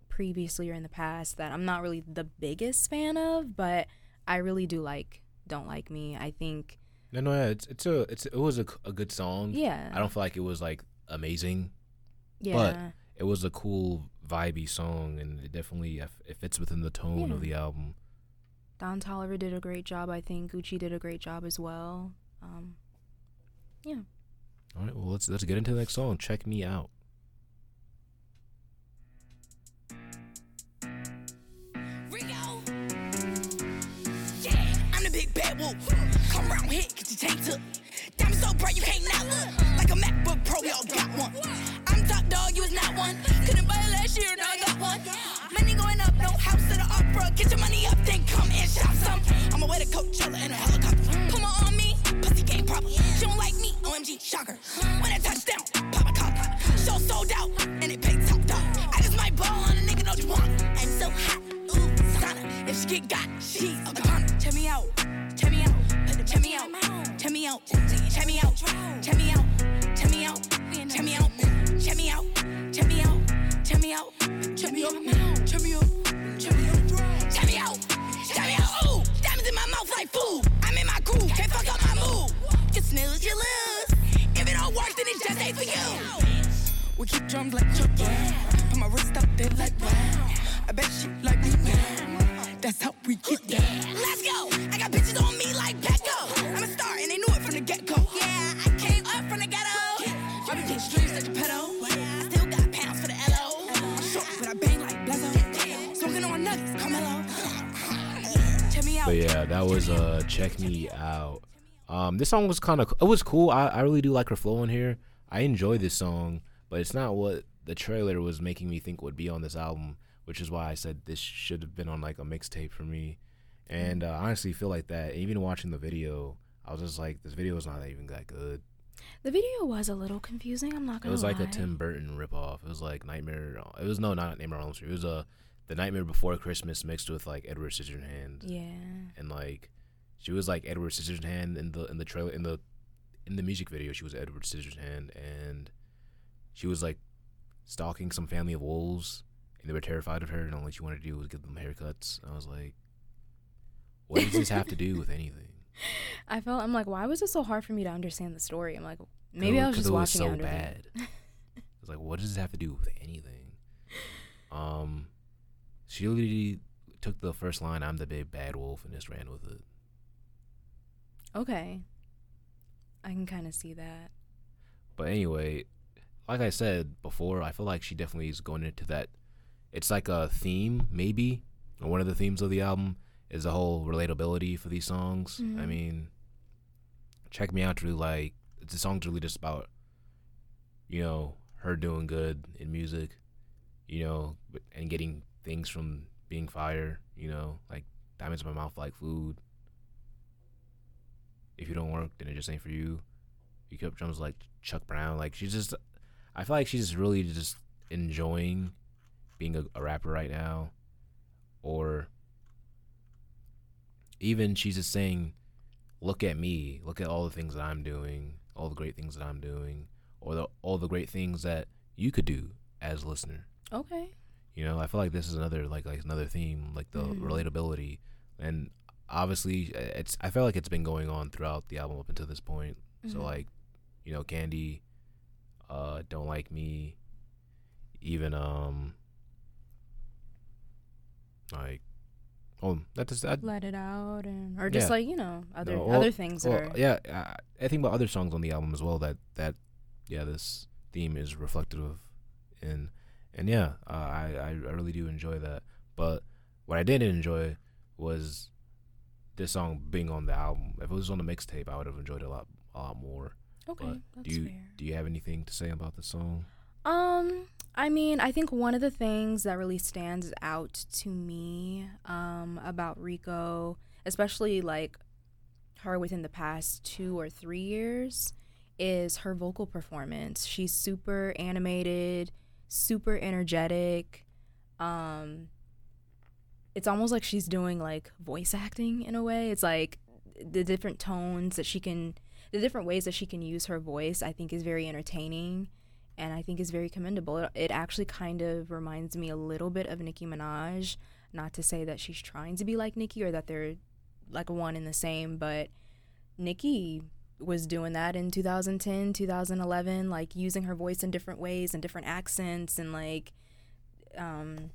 previously or in the past that I'm not really the biggest fan of, but I really do like "Don't Like Me." I think, No, no, yeah, it's it's a it's it was a, a good song. yeah, I don't feel like it was like amazing. yeah, but It was a cool vibey song, and it definitely it fits within the tone of the album. Don Toliver did a great job. I think Gucci did a great job as well. Um, yeah. All right, well let's let's get into the next song. Check me out. Wolf. Come around here, get your tank took. Diamond so bright you can't not look. Like a MacBook Pro, we all got one. I'm top dog, you was not one. Couldn't buy it last year, now I got one. Money going up, no house to the opera. Get your money up, then come and shop some. I'm away to Coachella in a helicopter. Put my on me, Um, this song was kind of it was cool. I I really do like her flow in here. I enjoy this song, but it's not what the trailer was making me think would be on this album, which is why I said this should have been on like a mixtape for me. And uh, honestly feel like that. Even watching the video, I was just like, this video is not even that good. The video was a little confusing. I'm not gonna It was like a. Tim Burton ripoff. It was like Nightmare. It was no, not Nightmare on Elm Street. It was uh, the Nightmare Before Christmas mixed with like Edward Scissorhands Yeah. and like she was like Edward Scissorhand in the in the trailer in the in the music video. She was Edward Scissorhand, and she was like stalking some family of wolves, and they were terrified of her, and all she wanted to do was give them haircuts. I was like, what does this have to do with anything? I felt I'm like, why was it so hard for me to understand the story? I'm like, maybe I was just it watching so it under bad. I was like, what does this have to do with anything? Um, she literally took the first line, "I'm the big bad wolf," and just ran with it. Okay. I can kind of see that. But anyway, like I said before, I feel like she definitely is going into that. It's like a theme, maybe, or one of the themes of the album is the whole relatability for these songs. I Mhm. mean, check me out. Really, like the song's really just about, you know, her doing good in music, you know, and getting things from being fire. You know, like diamonds in my mouth like food. If you don't work, then it just ain't for you you kept drums like Chuck Brown. Like she's just, I feel like she's just really just enjoying being a, a rapper right now, or even she's just saying, "Look at me. Look at all the things that I'm doing. All the great things that I'm doing, or the all the great things that you could do as a listener. Okay. You know, I feel like this is another like like another theme, like the Mhm. relatability, and obviously uh, it's. I feel like it's been going on throughout the album up until this point. So Mhm. like, you know, Candy, uh, don't like me, even um, like, oh, that just that. Let it out, and or just Yeah. like you know other No, well- other things well, are. yeah, I, I think about other songs on the album as well that that yeah this theme is reflective of, and and yeah, uh, I I really do enjoy that. But what I didn't enjoy was this song being on the album. If it was on the mixtape, I would have enjoyed it a lot a lot more. Okay, but that's do you fair. do you have anything to say about the song? Um, I mean, I think one of the things that really stands out to me um, about Rico, especially like her within the past two or three years, is her vocal performance. She's super animated, super energetic. Um, it's almost like she's doing like voice acting in a way. It's like the different tones that she can, the different ways that she can use her voice, I think is very entertaining and I think is very commendable. It, it actually kind of reminds me a little bit of Nicki Minaj. Not to say that she's trying to be like Nicki or that they're like one and the same, but Nicki was doing that in 2010, 2011, like using her voice in different ways and different accents and like, um,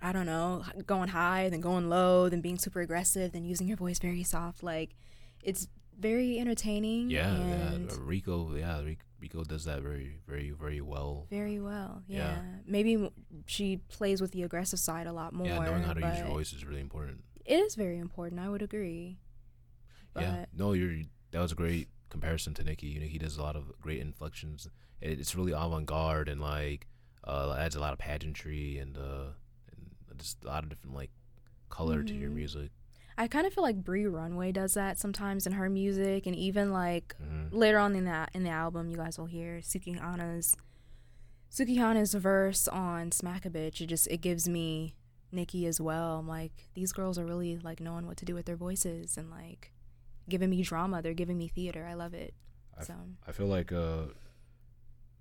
I don't know, going high, then going low, then being super aggressive, then using your voice very soft. Like, it's very entertaining. Yeah, yeah, Rico, yeah, Rico, does that very very very well. Very well, yeah. Yeah. Maybe she plays with the aggressive side a lot more. yeah, knowing how to use your voice is really important. It is very important. I would agree. yeah, no, you're that was a great comparison to Nicki. You know, he does a lot of great inflections. It, it's really avant garde and like uh, adds a lot of pageantry and uh, just a lot of different like color to your Mhm. music. I kind of feel like Bree Runway does that sometimes in her music, and even like Mhm. later on in that in the album, you guys will hear Sukihana's Sukihana's verse on Smack a Bitch. It just it gives me Nicki as well. I'm like these girls are really like knowing what to do with their voices and like giving me drama. They're giving me theater. I love it. I, So I feel like uh,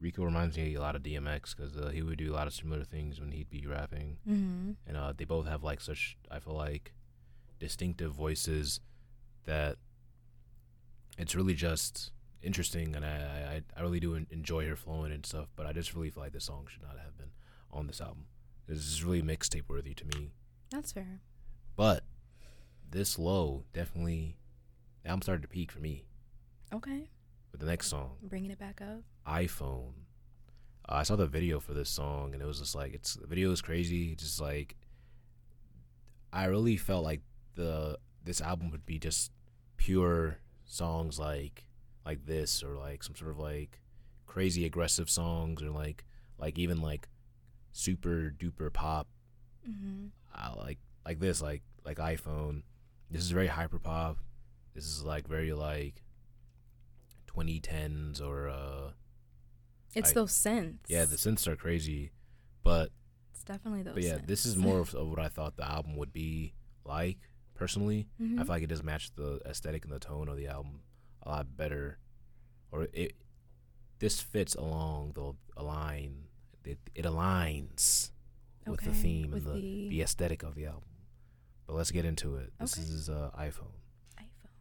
Rico reminds me a lot of DMX because uh, he would do a lot of similar things when he'd be rapping. hmm and uh, they both have like such I feel like distinctive voices that it's really just interesting, and I I, I really do enjoy her flowing and stuff. But I just really feel like this song should not have been on this album. This is really mixtape worthy to me. that's fair. But this low definitely the album started to peak for me Okay, with the next song bringing it back up. iPhone. Uh, I saw the video for this song and it was just like it's the video is crazy. Just like I really felt like the this album would be just pure songs like like this or like some sort of like crazy aggressive songs or like like even like super duper pop hmm uh, like like this like like iPhone. This is very hyper pop. This is like very like 2010s or uh It's I- those synths. yeah the synths are crazy, but it's definitely those. but yeah synths. this is more of, of what I thought the album would be like personally. I Mhm. feel like it does match the aesthetic and the tone of the album a lot better, or it this fits along the line. It, it aligns with the theme with and the, the- the aesthetic of the album. But let's get into it. This Okay. is uh, iPhone. iPhone.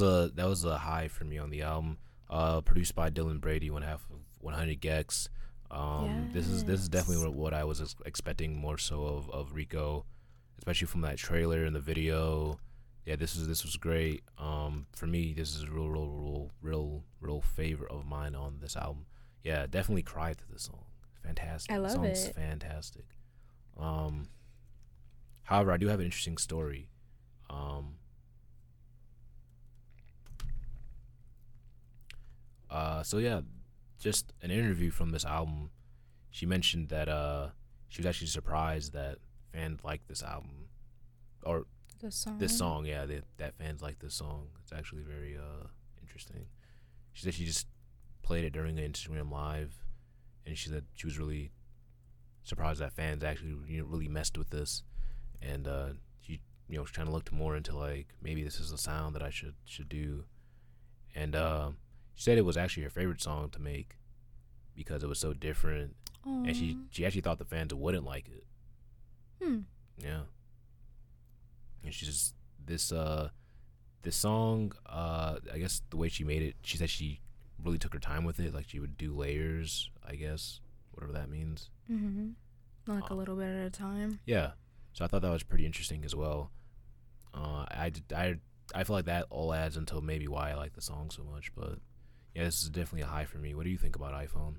Was a that was a high for me on the album. Uh, produced by Dylan Brady, one half of 100 gecs. Um, this is this is definitely what, what I was ex- expecting more so of, of Rico, especially from that trailer and the video. Yeah, this is this was great. Um, for me, this is a real, real, real, real, real favorite of mine on this album. Yeah, definitely cried to this song. Fantastic. I The love song's it. fantastic. Um, however, I do have an interesting story. Um, uh, so yeah, just an interview from this album. She mentioned that uh, she was actually surprised that fans liked this album, or The song. this song. Yeah, that, that fans like this song. It's actually very uh interesting. She said she just played it during an Instagram live, and she said she was really surprised that fans actually you know, really messed with this, and uh, she you know was trying to look more into like maybe this is a sound that I should should do, and uh, she said it was actually her favorite song to make because it was so different, and she she actually thought the fans wouldn't like it. Hmm. Yeah. And she's just this uh this song, uh I guess the way she made it, she said she really took her time with it, like she would do layers, I guess, whatever that means. Mm-hmm. Like a Uh, little bit at a time. Yeah. So I thought that was pretty interesting as well. Uh I I I feel like that all adds until maybe why I like the song so much, but yeah, this is definitely a high for me. What do you think about iPhone?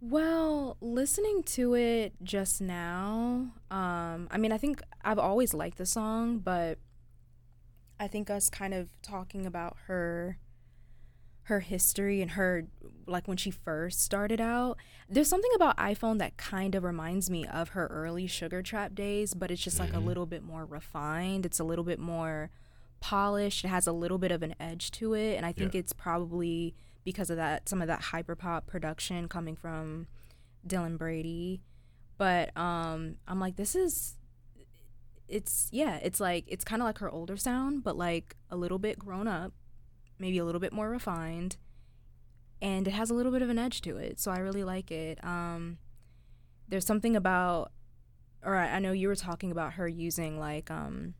Well, listening to it just now, um, I mean, I think I've always liked the song, but I think us kind of talking about her her history and her like when she first started out there's something about iphone that kind of reminds me of her early sugar trap days but it's just like a Mhm. little bit more refined it's a little bit more polished it has a little bit of an edge to it and i think Yeah. it's probably because of that some of that hyperpop production coming from dylan brady. But um i'm like this is it's yeah it's like it's kind of like her older sound but like a little bit grown up maybe a little bit more refined and it has a little bit of an edge to it so i really like it. Um there's something about or i I know you were talking about her using like um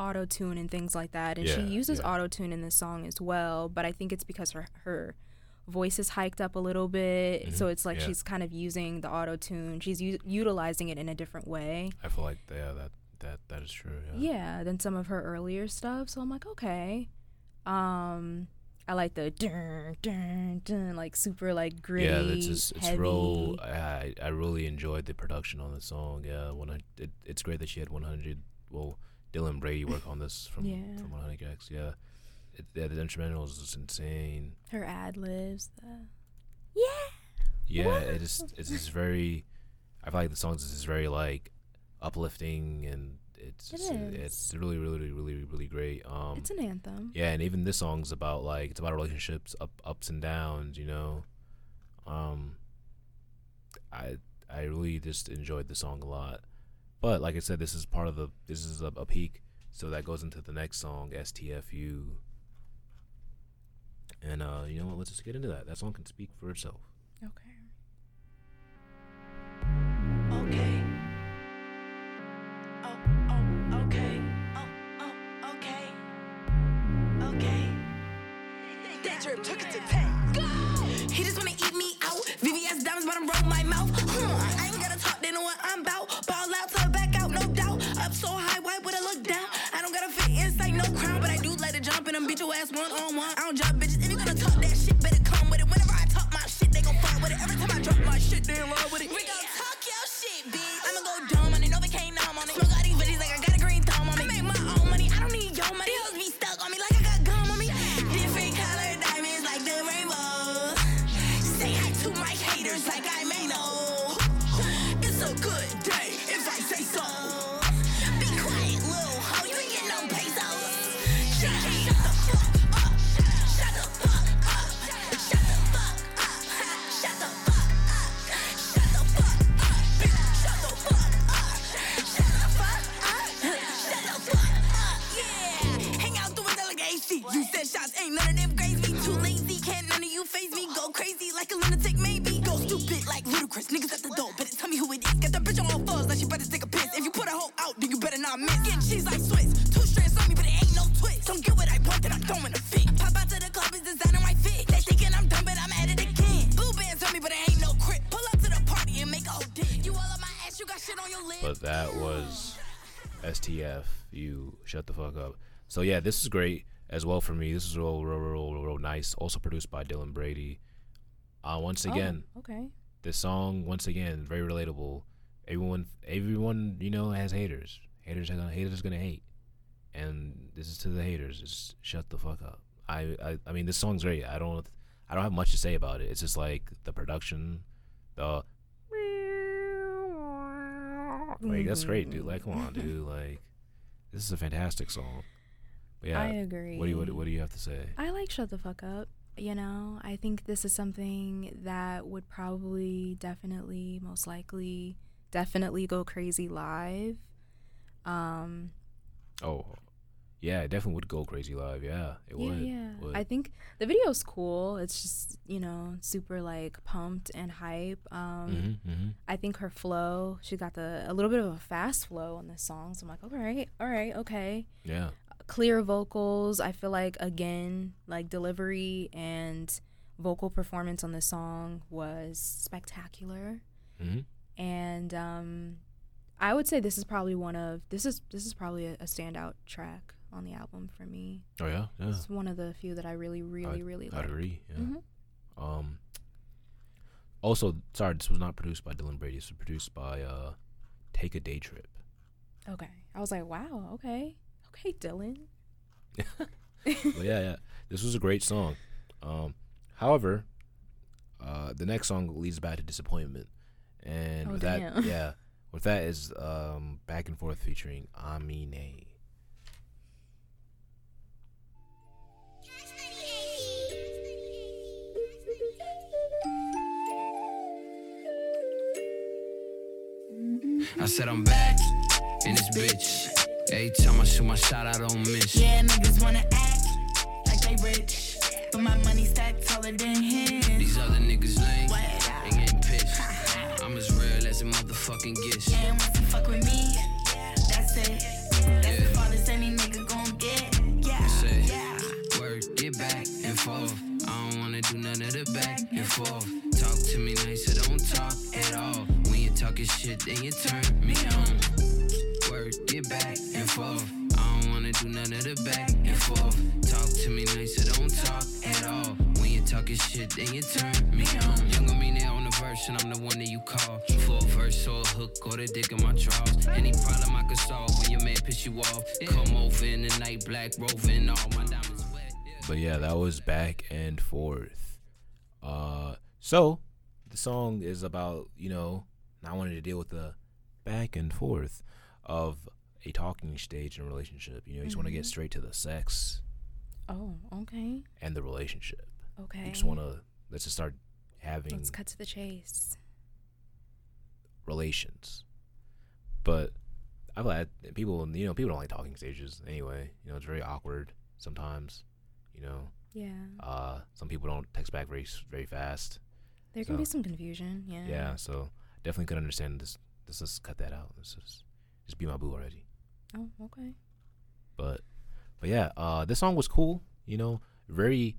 auto tune and things like that and she uses yeah. auto tune in this song as well but i think it's because her her voice is hiked up a little bit so Mhm, it's like yeah. she's kind of using the auto tune she's u- utilizing it in a different way I feel like yeah, that that that is true. Yeah. yeah than some of her earlier stuff so i'm like okay um i like the dun, dun, dun, like super like gritty yeah, it's just it's heavy. real. I I really enjoyed the production on the song. Yeah, one. It, it's great that she had one hundred. Well, Dylan Brady work on this from Yeah. from one hundred gecs. Yeah, it, yeah, the instrumentals is just insane. her ad libs the yeah Yeah, it is. It's just very. I feel like the songs is just very like uplifting and it's It it's really really really really great. Um, it's an anthem yeah, and even this song's about like it's about relationships, up ups and downs. You know, um, I I really just enjoyed the song a lot. But like I said, this is part of the this is a, a peak, so that goes into the next song, STFU. And uh, you know what? Let's just get into that. That song can speak for itself. okay Okay. Oh, oh, okay. Oh, oh, okay. Okay. That drip took it to 10. He just wanna eat me out. VVS diamonds, but I'm roll my mouth. Huh. I ain't gotta talk, they know what I'm about. Ball out to out, to jump and I'm beat your ass one on one. I don't drop bitches. If you gonna talk that shit, better come with it. Whenever I talk my shit, they gon' with it. Every time I drop my shit, they in love with it. We gon' talk your shit, bitch. I'ma go dumb send shots. Ain't none of them graze me. Too lazy, can't none of you phase me. Go crazy like a lunatic, maybe. Go stupid like ludicrous. Niggas at the door, better tell me who it is. Got the bitch on all fours like she better take a piss. If you put a hoe out, then you better not miss. Getting cheese like Swiss. Two strands on me, but it ain't no twist. Don't get what I want, then I'm throwing a fit. Pop out to the club, it's designer my fit. They thinking I'm dumb, but I'm at it again. Blue bands on me, but it ain't no crit. Pull up to the party and make a whole dick. You all on my ass, you got shit on your lip. But that was STF. You shut the fuck up. So yeah, this is great as well for me. This is real, real, real, real, real nice. Also produced by Dylan Brady. Uh, once Oh, again, okay. this song once again very relatable. Everyone, everyone, you know, has haters. Haters are gonna haters gonna hate, and this is to the haters. Just shut the fuck up. I, I, I mean, this song's great. I don't, I don't have much to say about it. It's just like the production, the. Like that's great, dude. Like, come on, dude. Like, this is a fantastic song. Yeah, I agree. What do you what, do- what do you have to say? I like Shut the Fuck Up. You know, I think this is something that would probably, definitely, most likely, definitely go crazy live. Um, Oh, yeah, it definitely would go crazy live. Yeah, it yeah, would. yeah. would. I think the video's cool. It's just, you know, super like pumped and hype. Um, Mhm, mhm. I think her flow, she got the a little bit of a fast flow on the song. So I'm like, all right, all right, okay. Yeah. Clear vocals. I feel like again, like delivery and vocal performance on the song was spectacular. hmm And um I would say this is probably one of this is this is probably a, a standout track on the album for me. Oh yeah, yeah. It's one of the few that I really, really, I'd, really I'd like. agree. Yeah. Mhm. Um. Also, sorry, this was not produced by Dylan Brady. This was produced by uh, Take a Daytrip. Okay. I was like, wow, okay. Okay, Dylan. but yeah, yeah, this was a great song. Um, however, uh, the next song leads back to disappointment, and Oh, with that, yeah, with that is um, back and forth featuring Amine. I said I'm back in this bitch. Every time I shoot my shot, I don't miss. Yeah, niggas wanna act like they rich, but my money stacked taller than his. These other niggas lame, they getting pissed. I'm as real as a motherfucking gets. Yeah, once you fuck with me, that's it. That's the farthest any nigga gon' get. Yeah, Say, yeah. word, get back and forth. I don't wanna do none of the back and forth. Talk to me nice, or don't talk at all. When you talking shit, then you turn me on. Word, get back and forth. I don't wanna do none of the back and forth. Talk to me nice, or don't talk at all. When you talking shit, then you turn me on. Younger me there on the verse, and I'm the one that you call. For a verse or a hook, or the dick in my drawers. Any problem I could solve when your man piss you off. Come over in the night, black roving, all my diamonds wet. But yeah, that was back and forth. Uh, so the song is about you know not wanting to deal with the back and forth of a talking stage in a relationship. You know, you just want to get straight to the sex Oh, okay. and the relationship. Okay. You just want to let's just start having Let's cut to the chase. relations. But I've had people, you know, people don't like talking stages anyway. You know, it's very awkward sometimes. You know, Yeah. uh, some people don't text back very very fast. There can be some confusion. Yeah. Yeah, so definitely could understand this. Let's just cut that out. Let's just just be my boo already. Oh, okay. But but yeah, uh, this song was cool. You know, very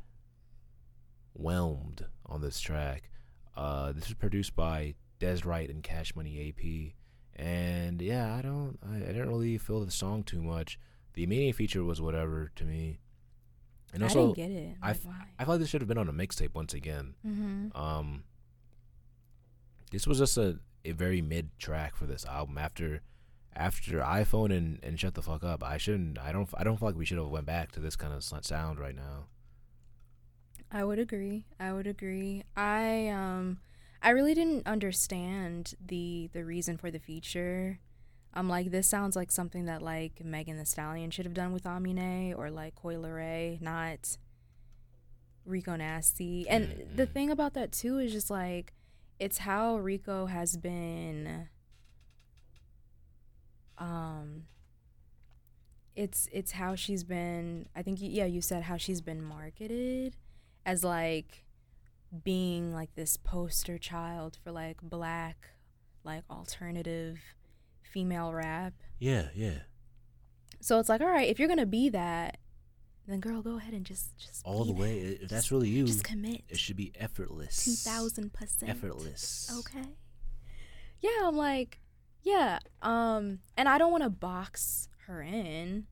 whelmed on this track. Uh, this was produced by Dez Wright and Cash Money AP, and yeah, I don't, I, I didn't really feel the song too much. The immediate feature was whatever to me, and I also didn't get it. I Like, f- why? I feel like this should have been on a mixtape once again. Mm-hmm. Um, this was just a, a very mid track for this album. After after iPhone and, and shut the fuck up, I shouldn't. I don't. I don't feel like we should have went back to this kind of sound right now. I would agree. I would agree. I um I really didn't understand the the reason for the feature. I'm like this sounds like something that like Megan Thee Stallion should have done with Amine or like Coi Leray, not Rico Nasty. And the thing about that too is just like it's how Rico has been um it's it's how she's been I think yeah you said how she's been marketed as like being like this poster child for like black like alternative female rap. Yeah, yeah. So it's like all right, if you're going to be that then girl go ahead and just just All the way. that. If that's really you, just commit. it should be effortless. 2000%. Effortless. Okay. Yeah, I'm like Yeah. Um, and I don't want to box her in.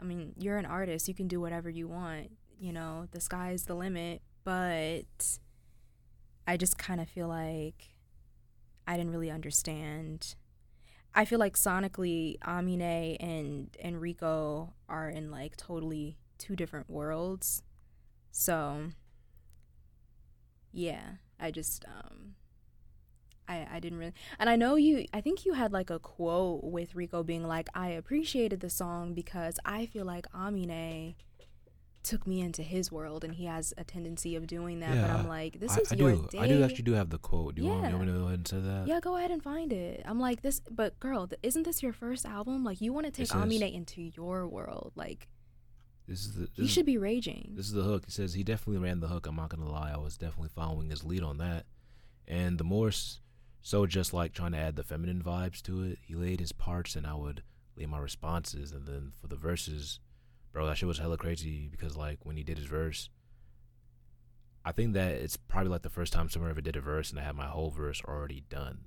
I mean, you're an artist. You can do whatever you want. You know, the sky's the limit. But I just kind of feel like I didn't really understand. I feel like sonically, Amine and Rico are in like totally two different worlds. So, yeah, I just um I, I didn't really and I know you I think you had like a quote with Rico being like I appreciated the song because I feel like Amine took me into his world and he has a tendency of doing that but I'm like this I, is I your do. day. I do actually do have the quote. Do you, want, you want me to go ahead and say that? Yeah, go ahead and find it. I'm like this but girl, th- isn't this your first album? Like you want to take says- Amine into your world. Like This is the. he this should is- be raging. This is the hook. He says he definitely ran the hook. I'm not gonna lie. I was definitely following his lead on that, and the more s- so just like trying to add the feminine vibes to it. He laid his parts, and I would lay my responses. And then for the verses, bro, that shit was hella crazy because like when he did his verse, I think that it's probably like the first time someone ever did a verse, and I had my whole verse already done.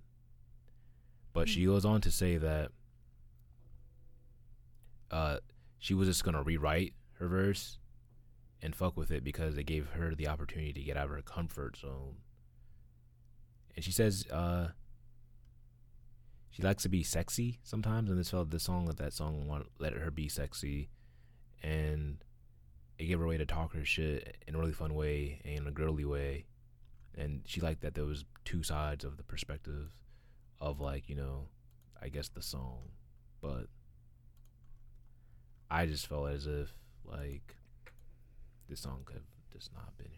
But she goes on to say that uh, she was just gonna rewrite her verse and fuck with it because it gave her the opportunity to get out of her comfort zone. And she says uh, she likes to be sexy sometimes, and this felt the song that that song let her be sexy, and it gave her a way to talk her shit in a really fun way and in a girly way, and she liked that there was two sides of the perspective of like you know, I guess the song, but I just felt as if like this song could have just not been.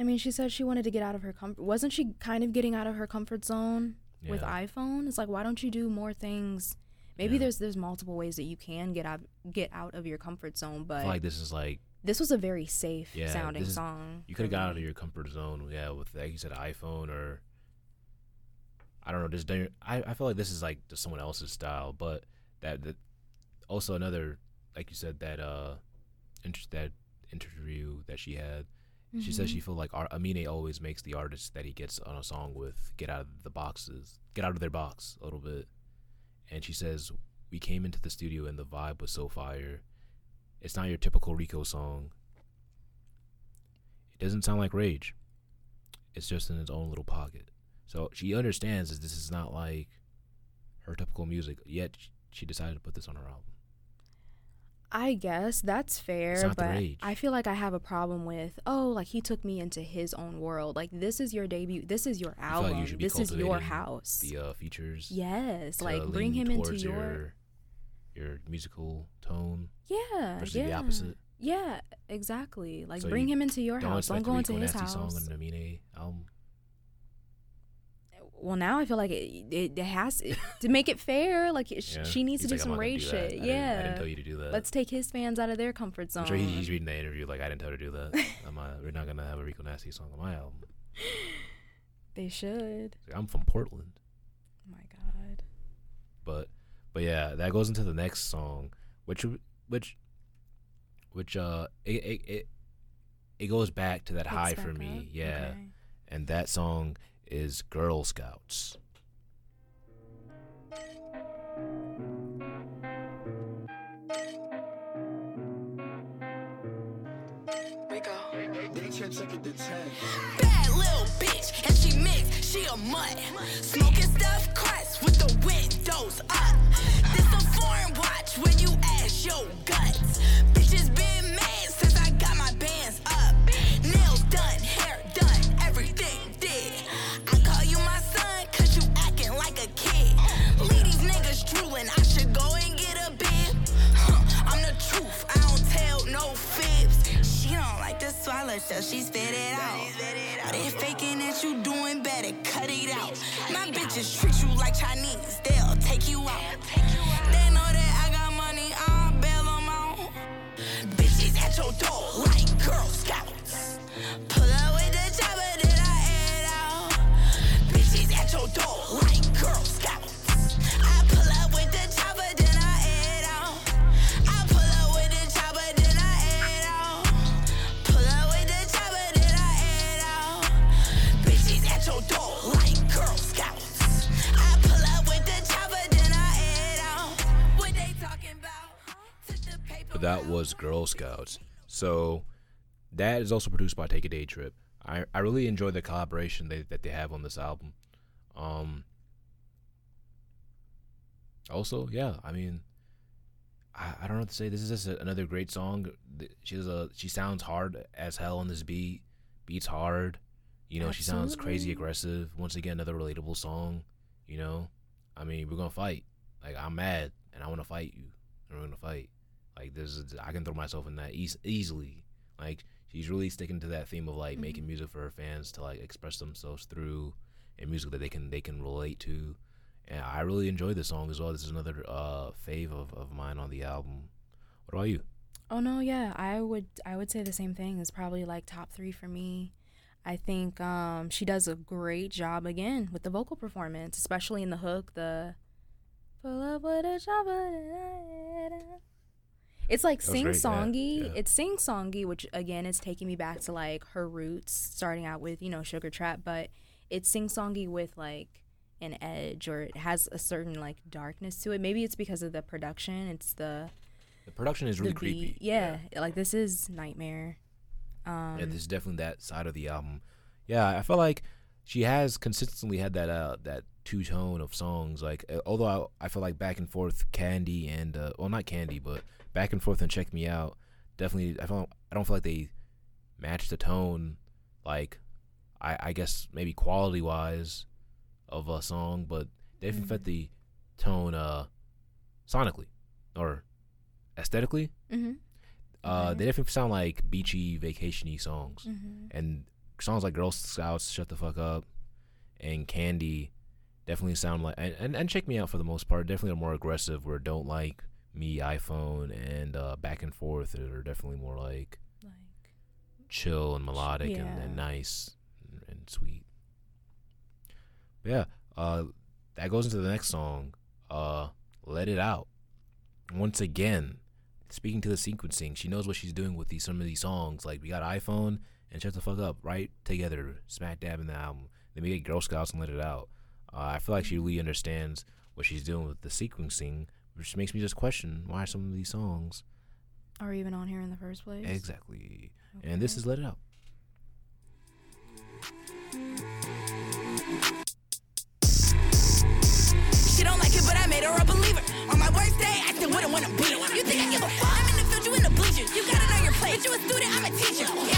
I mean, she said she wanted to get out of her comfort. Wasn't she kind of getting out of her comfort zone with iPhone? It's like, why don't you do more things? Maybe Yeah. there's there's multiple ways that you can get out get out of your comfort zone, but like this is like this was a very safe yeah, sounding is- song. You could have got out of your comfort zone, yeah, with like you said, iPhone or I don't know, just I I feel like this is like just someone else's style, but that that also another like you said that uh inter- that interview that she had. She says she mm-hmm. felt like Ar- Amine always makes the artist that he gets on a song with get out of the boxes, get out of their box a little bit. And she says we came into the studio and the vibe was so fire. It's not your typical Rico song. It doesn't sound like Rage. It's just in its own little pocket. So she understands that this is not like her typical music. Yet she decided to put this on her album. I guess that's fair, but. I feel like I have a problem with oh, like he took me into his own world. Like this is your debut. This is your album. like you this is your house. The uh, features. yes, like bring him into your your your musical tone yeah, versus yeah. the opposite. Yeah, exactly. Like So bring him into your Don't house. Don't go into his house. song on album. Well, now I feel like it, it, it has to make it fair. Like it, Yeah. she needs He's to like, do some not gonna rage do that. shit. I didn't- yeah, I didn't tell you to do that. Let's take his fans out of their comfort zone. I'm sure he, he's reading the interview like I didn't tell her to do that. I'm not, we're not gonna have a Rico Nasty song on my album. they should. I'm from Portland, Oh my god. but but yeah, that goes into the next song, which which which uh it it it, it goes back to that Picks high for me, up? yeah. Okay. And that song is Girl Scouts. Bad little bitch, and she mixed, she a mutt. Smoking stuff crust with the windows up. This a foreign watch when you ask your guts. Bitches been mad so she spit it out. But they faking that you doing better, cut it out. My bitches treat was Girl Scouts. So that is also produced by Take a Daytrip. I I really enjoy the collaboration they, that they have on this album. Um. Also, yeah, I mean, I, I don't know what to say. This is just a, another great song. Th- She's a she sounds hard as hell on this beat. Beats hard. You know, she sounds crazy aggressive. Once again, another relatable song. You know, I mean, we're gonna fight. Like I'm mad and I want to fight you. And we're gonna fight. Like this is I can throw myself in that eas- easily. Like she's really sticking to that theme of like making music for her fans to like express themselves through and music that they can they can relate to. And I really enjoyed this song as well. This is another uh fave of, of mine on the album. What about you? Oh no, yeah, I would I would say the same thing. It's probably like top three for me. I think um, she does a great job again with the vocal performance, especially in the hook. The pull up with a. It's like sing yeah, songy. yeah. It's sing songy, which again is taking me back to like her roots, starting out with you know Sugar Trap, but it's sing songy with like an edge, or it has a certain like darkness to it. Maybe it's because of the production. It's the The production is really creepy. beat. Yeah, like this is Nightmare. Um, yeah, this is definitely that side of the album. Yeah, I feel like she has consistently had that uh that two tone of songs. Like uh, although I, I feel like back and forth, Candy and uh, well not Candy, but back and forth and Check Me Out. Definitely, I don't I don't feel like they match the tone. Like I I guess maybe quality wise of a song, but they definitely fit the tone uh sonically or aesthetically. hmm Uh, Okay. they definitely sound like beachy, vacationy songs, hmm and songs like "Girl Scouts," "Shut the Fuck Up," and "Candy" definitely sound like and, and, and check me out for the most part. Definitely are more aggressive. Where "Don't Like Me," iPhone, and uh, "Back and Forth" are definitely more like Like chill and melodic and, and nice and, and sweet. But yeah, uh, that goes into the next song, uh, "Let It Out." Once again, speaking to the sequencing, she knows what she's doing with these some of these songs. Like we got iPhone and "Shut the Fuck Up" right together, smack dab in the album. Then we get Girl Scouts and "Let It Out." Uh, I feel like she really understands what she's doing with the sequencing, which makes me just question why some of these songs are even on here in the first place? exactly. And this is "Let It Out." She don't like it, but I made her a believer. On my worst day, I still wouldn't wanna beat her. You think I give a fuck? I'm in the field, you in the bleachers. You gotta know your place. But you a student, I'm a teacher.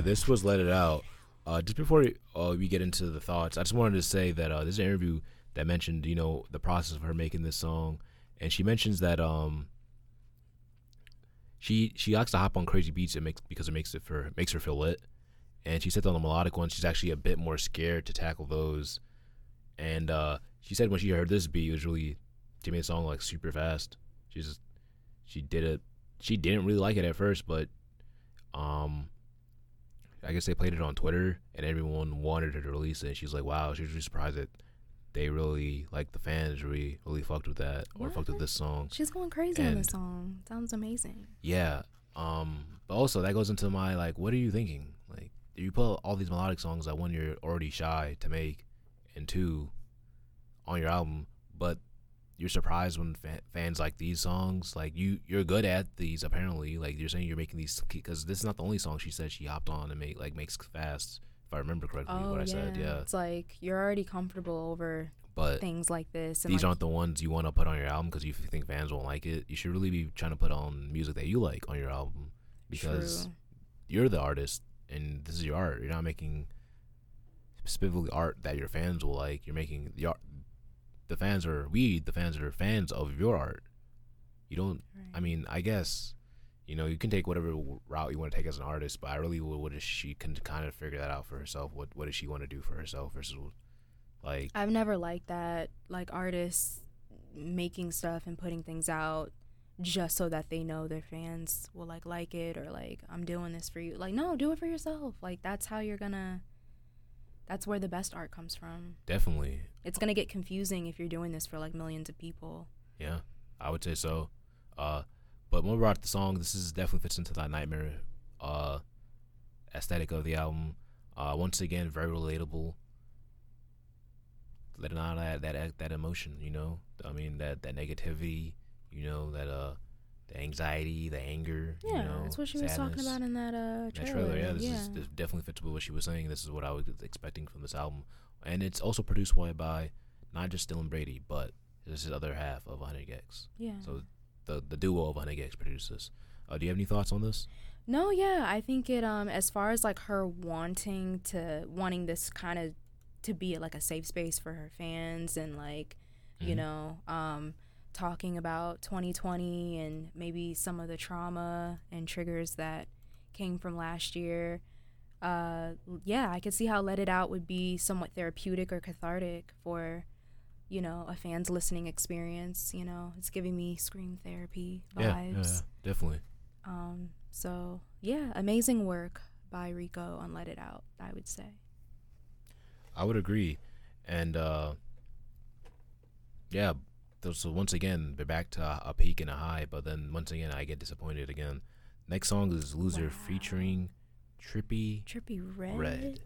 This was "Let It Out." Uh, just before uh, we get into the thoughts, I just wanted to say that uh, this interview that mentioned, you know, the process of her making this song, and she mentions that um, she she likes to hop on crazy beats it makes because it makes it for makes her feel lit, and she said on the melodic ones she's actually a bit more scared to tackle those, and uh, she said when she heard this beat it was really she made the song like super fast. She just she did it. She didn't really like it at first, but um I guess they played it on Twitter and everyone wanted her to release it. And she's like, wow, she was really surprised that they really like the fans really really fucked with that or fucked with this song. She's going crazy on And- this song. Sounds amazing. Yeah. Um but also that goes into my like what are you thinking? Like you put all these melodic songs that one you're already shy to make and two on your album, but you're surprised when fa- fans like these songs. Like you, you're good at these. Apparently, like you're saying, you're making these because this is not the only song she said she hopped on and made like makes fast. If I remember correctly, Oh what I yeah. said, yeah. It's like you're already comfortable over But things like this. And these like, aren't the ones you want to put on your album because you think fans won't like it. You should really be trying to put on music that you like on your album because True. you're the artist and this is your art. You're not making specifically art that your fans will like. You're making the art. The fans are we. The fans are fans of your art. You don't. I mean, I guess you know you can take whatever route you want to take as an artist, but I really would. What is she can kind of figure that out for herself? What What does she want to do for herself versus like I've never liked that, like artists making stuff and putting things out just so that they know their fans will like like it or like I'm doing this for you. Like no, do it for yourself. Like that's how you're gonna that's where the best art comes from. definitely It's gonna get confusing if you're doing this for like millions of people. Yeah, I would say so. Uh, but more about the song, this is definitely fits into that nightmare uh, aesthetic of the album. Uh, once again, very relatable. Letting out that that that emotion, you know. I mean that that negativity, you know that uh the anxiety, the anger. Yeah, you know, that's what she was talking about in that uh That trailer. trailer, yeah, this is this definitely fits with what she was saying. This is what I was expecting from this album, and it's also produced by by not just Dylan Brady, but this is the other half of 100 gecs. yeah. So the the duo of 100 gecs produced this. Uh, do you have any thoughts on this? No, yeah, I think it um as far as like her wanting to wanting this kind of to be like a safe space for her fans and like you Mhm. know um talking about 2020 and maybe some of the trauma and triggers that came from last year. Uh yeah, I could see how Let It Out would be somewhat therapeutic or cathartic for you know, a fan's listening experience, you know. It's giving me scream therapy vibes. Yeah, yeah, definitely. Um, so yeah, amazing work by Rico on Let It Out, I would say. I would agree, and uh, yeah. So once again, we're back to a, a peak and a high, but then once again, I get disappointed again. Next song is "Loser" Wow. featuring Trippie. Trippie Redd. Redd.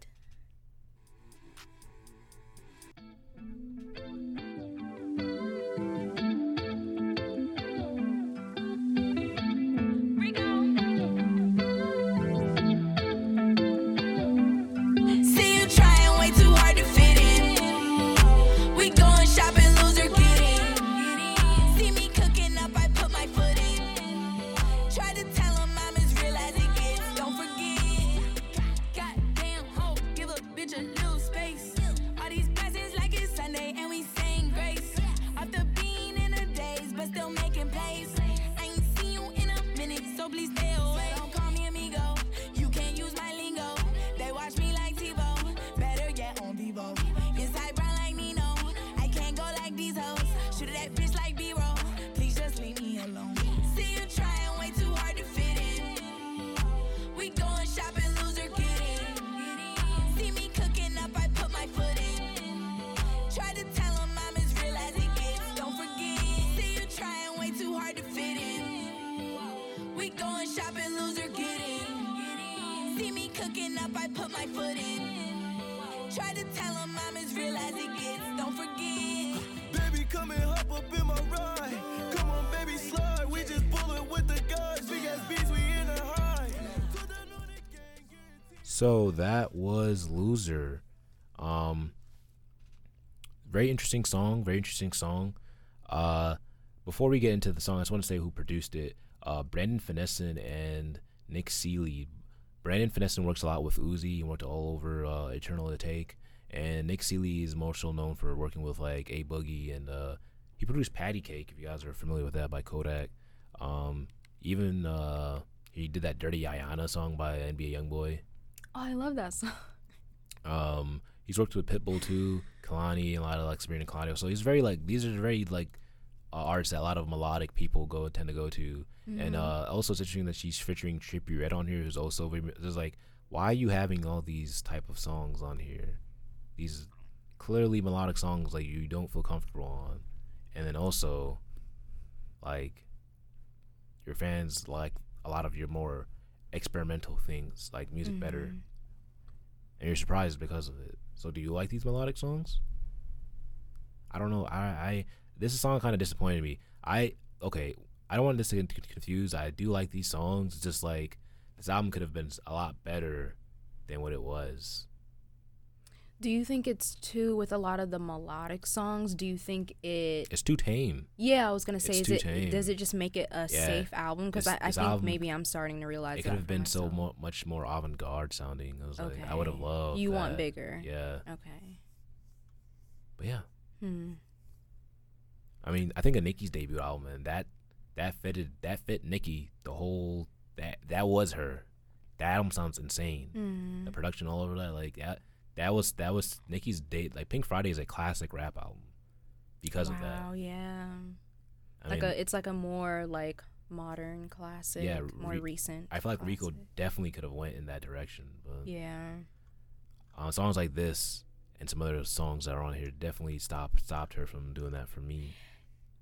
Try to tell 'em I'm as real as it gets. Don't forget. Baby, come and hop up in my ride. Come on, baby, slide. We just bullet with the guys. Big ass beats, we in a high. So they know they can't guarantee- So that was "Loser." Um, very interesting song. Very interesting song. Uh, before we get into the song, I just want to say who produced it. Uh, Brandon Finessin and Nick Seeley. Brandon Finessin works a lot with Uzi. He worked all over uh, Eternal Atake, and Nick Seeley is more so known for working with like A Boogie and uh, he produced Patty Cake. If you guys are familiar with that by Kodak. Um, even uh, he did that Dirty Iyanna song by NBA YoungBoy. Oh, I love that song. Um, he's worked with Pitbull too, Kehlani, and a lot of like Sabrina Claudio. So he's very like these are very like uh, artists that a lot of melodic people go tend to go to. And uh, also it's interesting that she's featuring Trippie Redd on here, who's also very, there's like why are you having all these type of songs on here? These clearly melodic songs like you don't feel comfortable on, and then also like your fans like a lot of your more experimental things like music better Mhm. and you're surprised because of it. So do you like these melodic songs? I don't know. I I this song kind of disappointed me. I okay. I don't want this to get confused. I do like these songs. It's just like this album could have been a lot better than what it was. Do you think it's too with a lot of the melodic songs? Do you think it? It's too tame. Yeah, I was gonna say, It's is too it tame. does it just make it a Yeah. safe album? Because I, I think album- maybe I'm starting to realize It could that have been so mo- much more avant-garde sounding. I was like, I would have loved. You want bigger. Yeah, Okay. but yeah. Hmm. I mean, I think a Nicki's debut album, and that that fitted that fit Nicki. The whole that that was her. That album sounds insane. Mm. The production all over that, like that. That was that was Nicki's date. Like Pink Friday is a classic rap album because of that. Oh Yeah. I like mean, a, it's like a more like modern classic. Yeah, More re- recent. I feel like Rico definitely could have went in that direction, but Yeah. uh, songs like this and some other songs that are on here definitely stopped stopped her from doing that for me.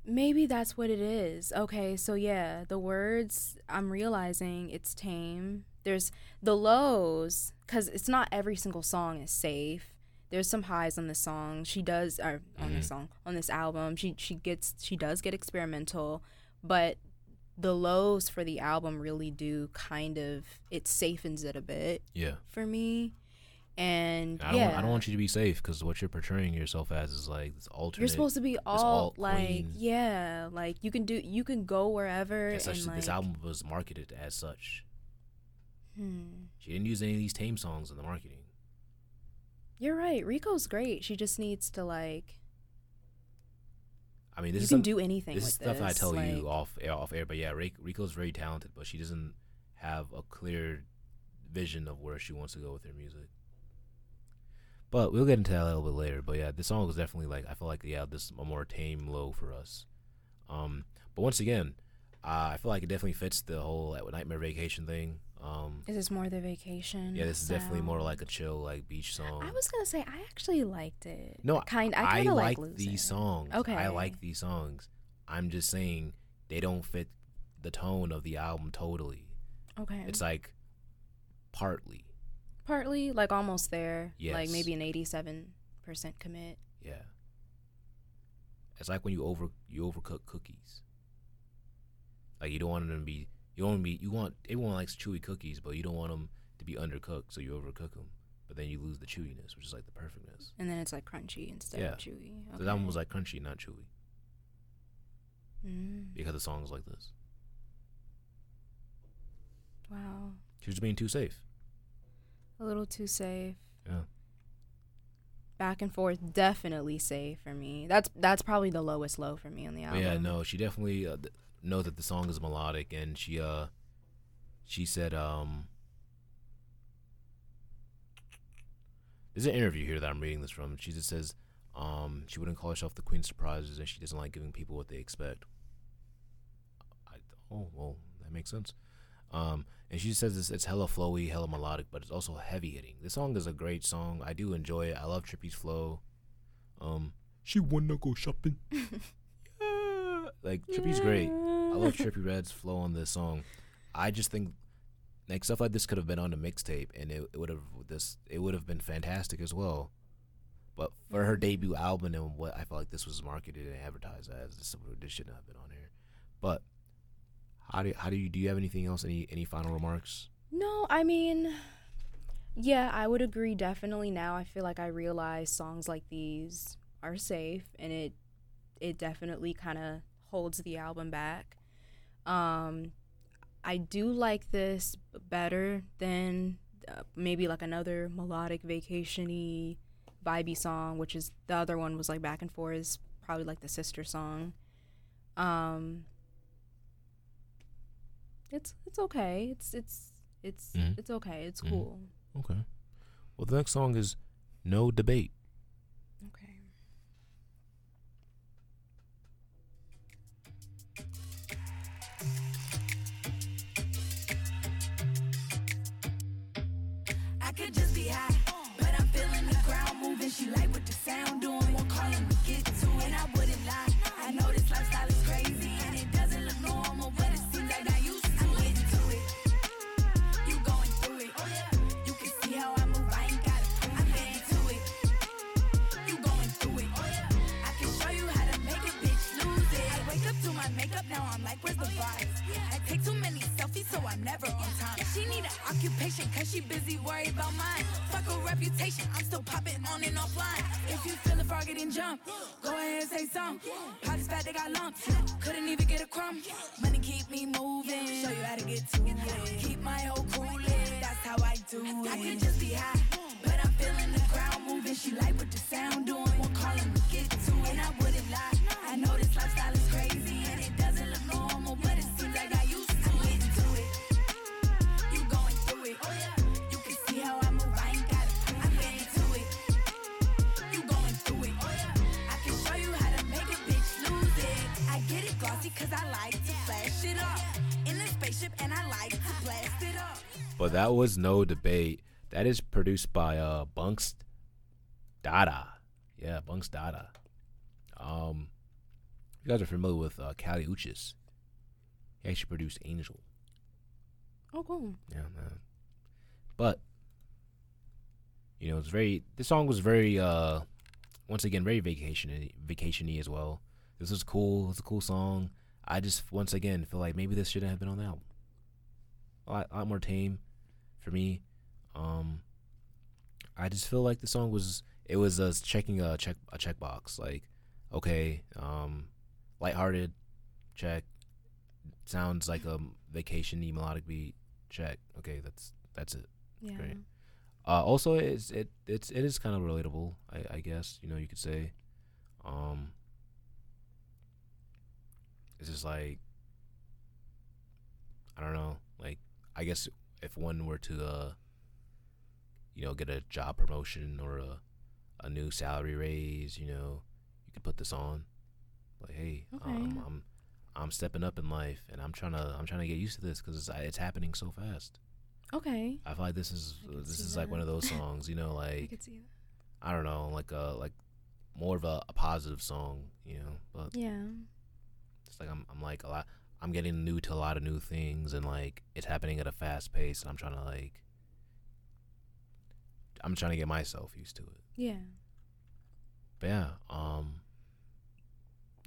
Maybe that's what it is. Okay, so yeah, the words I'm realizing it's tame. There's the lows cuz it's not every single song is safe. There's some highs on the song. She does or on this Mhm. song, on this album. She she gets she does get experimental, but the lows for the album really do kind of it safens it a bit Yeah, for me. And I don't yeah. want, I don't want you to be safe because what you're portraying yourself as is like this alternate. You're supposed to be all like queen. yeah, like you can do you can go wherever and such. like this album was marketed as such. Hmm. She didn't use any of these tame songs in the marketing. You're right. Rico's great. She just needs to like. I mean, this you is can some- do anything This is stuff I this, tell you off air, off air. But yeah, Ri- Rico's very talented, but she doesn't have a clear vision of where she wants to go with her music. But we'll get into that a little bit later. But yeah, this song was definitely like I feel like yeah, this is a more tame low for us. Um, but once again, uh, I feel like it definitely fits the whole Nightmare Vacation thing. Um, Is this more the vacation? yeah, this is definitely more like a chill like beach song. I was gonna say I actually liked it. No, kind. I I, kind of like, like, these songs. Okay. I like these songs. I'm just saying they don't fit the tone of the album totally. Okay. It's like partly. Partly like almost there. Like maybe an eighty-seven percent commit. Yeah. It's like when you over you overcook cookies. Like you don't want them to be you want 'em to be you want everyone likes chewy cookies, but you don't want them to be undercooked, so you overcook them. But then you lose the chewiness, which is like the perfectness. And then it's like crunchy instead Yeah. of chewy. So that one was like crunchy, not chewy, Mm, because the song like this. wow. She was being too safe. A little too safe. Yeah. Back and forth, definitely safe for me. That's that's probably the lowest low for me on the But album. yeah, no, she definitely uh, th- knows that the song is melodic, and she uh, she said um, there's an interview here that I'm reading this from. She just says um, she wouldn't call herself the queen of surprises, and she doesn't like giving people what they expect. I, oh well, that makes sense. Um, and she says it's, it's hella flowy, hella melodic, but it's also heavy hitting. This song is a great song. I do enjoy it. I love Trippie's flow. Um, she wanna go shopping. yeah. Like Trippie's great. I love Trippie Redd's flow on this song. I just think like stuff like this could have been on the mixtape, and it, it would have this it would have been fantastic as well. But for her debut album and what I felt like this was marketed and advertised as, this, this shouldn't have been on here. But how do how do you do you have anything else? Any any final remarks? No, I mean, yeah, I would agree. Definitely now, I feel like I realize songs like these are safe, and it it definitely kind of holds the album back. Um, I do like this better than uh, maybe like another melodic vacationy vibey song, which is the other one was like back and forth is probably like the sister song. Um, it's it's okay. It's it's it's Mhm. it's okay. It's Mhm. cool. Okay. Well, the next song is No Debate. Okay. I could just be high, but I'm feeling the ground moving. She like what the sound doing. Won't call up to my makeup now. I'm like, where's the oh, vibes? I take too many selfies, so I'm never on time. She need an occupation, cause she busy worried about mine. Fuck a reputation, I'm still popping on and offline. If you feel the frog getting jumped, go ahead and say something. Pockets fat, they got lumps. Couldn't even get a crumb. Money keep me moving. Show you how to get to it. Keep my whole cool lit. That's how I do it. I can just be high, but I'm feeling the ground moving. She like what the sound doing. Won't call him to get to it. And I wouldn't lie. I know this I like to flash it up. In the spaceship and I like to blast it up. But that was no debate. That is produced by uh Bunks Dada. Yeah, Bunks Dada. Um you guys are familiar with uh Kali Uchis. He actually produced Angel. Oh, cool. Yeah, man. But you know, it's very this song was very uh once again very vacation vacationy as well. This was cool, it's a cool song. I just once again feel like maybe this shouldn't have been on the album. A lot, a lot more tame for me. Um I just feel like the song was it was us checking a check a checkbox like okay, um lighthearted check sounds like a vacation-y melodic beat check okay that's that's it Yeah. Great. uh also it's it it's it is kind of relatable i i guess you know you could say um it's just like i don't know like i guess if one were to uh you know get a job promotion or a a new salary raise you know you could put this on like hey Okay. um, i'm i'm stepping up in life and i'm trying to i'm trying to get used to this because it's, it's happening so fast Okay. I feel like this is I can this is like one of those songs, you know, I like could see that. I don't know, like a like more of a, a positive song, you know. But Yeah. It's like I'm I'm like a lot I'm getting new to a lot of new things and like it's happening at a fast pace and I'm trying to like I'm trying to get myself used to it. Yeah. But yeah, um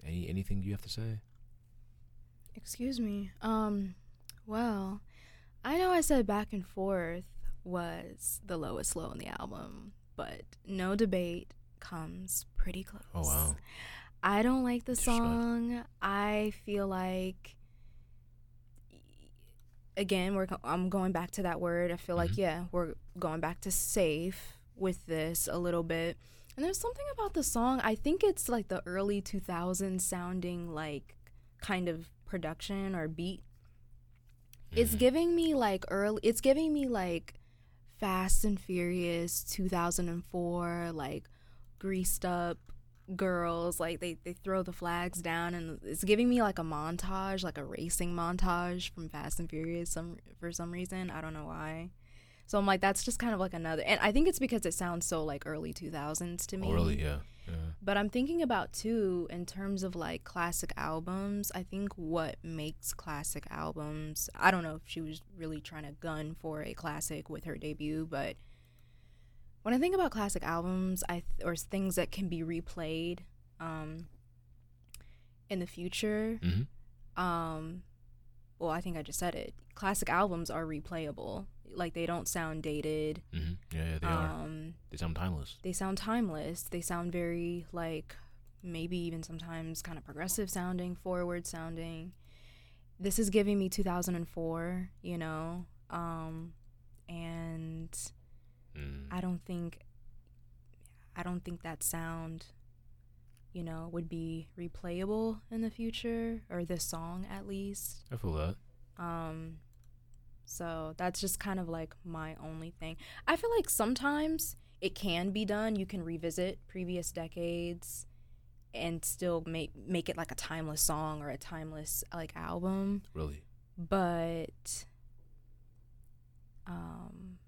any anything you have to say? Excuse me. Um, well, I know I said back and forth was the lowest low in the album, but no debate comes pretty close. Oh wow. I don't like the song. I feel like again, we're I'm going back to that word. I feel like Mhm. yeah, we're going back to safe with this a little bit. And there's something about the song. I think it's like the early 2000s sounding like kind of production or beat. It's Mhm. giving me like early it's giving me like Fast and Furious 2004 like greased up girls like they they throw the flags down and it's giving me like a montage like a racing montage from Fast and Furious some for some reason I don't know why so I'm like that's just kind of like another and I think it's because it sounds so like early 2000s to oh, me Oh really? Yeah. Yeah. but I'm thinking about too in terms of like classic albums. I think what makes classic albums. I don't know if she was really trying to gun for a classic with her debut, but when I think about classic albums, I th- or things that can be replayed um, in the future. Mhm. Um, well, I think I just said it. Classic albums are replayable. Like they don't sound dated. Mhm. Yeah, yeah, they are. Um, They sound timeless. they sound timeless. They sound very like maybe even sometimes kind of progressive sounding, forward sounding. This is giving me 2004, you know. Um and Mm. I don't think I don't think that sound you know would be replayable in the future or this song at least. I feel that. Um, so that's just kind of like my only thing. I feel like sometimes it can be done. You can revisit previous decades and still make make it like a timeless song or a timeless like album. Really. But um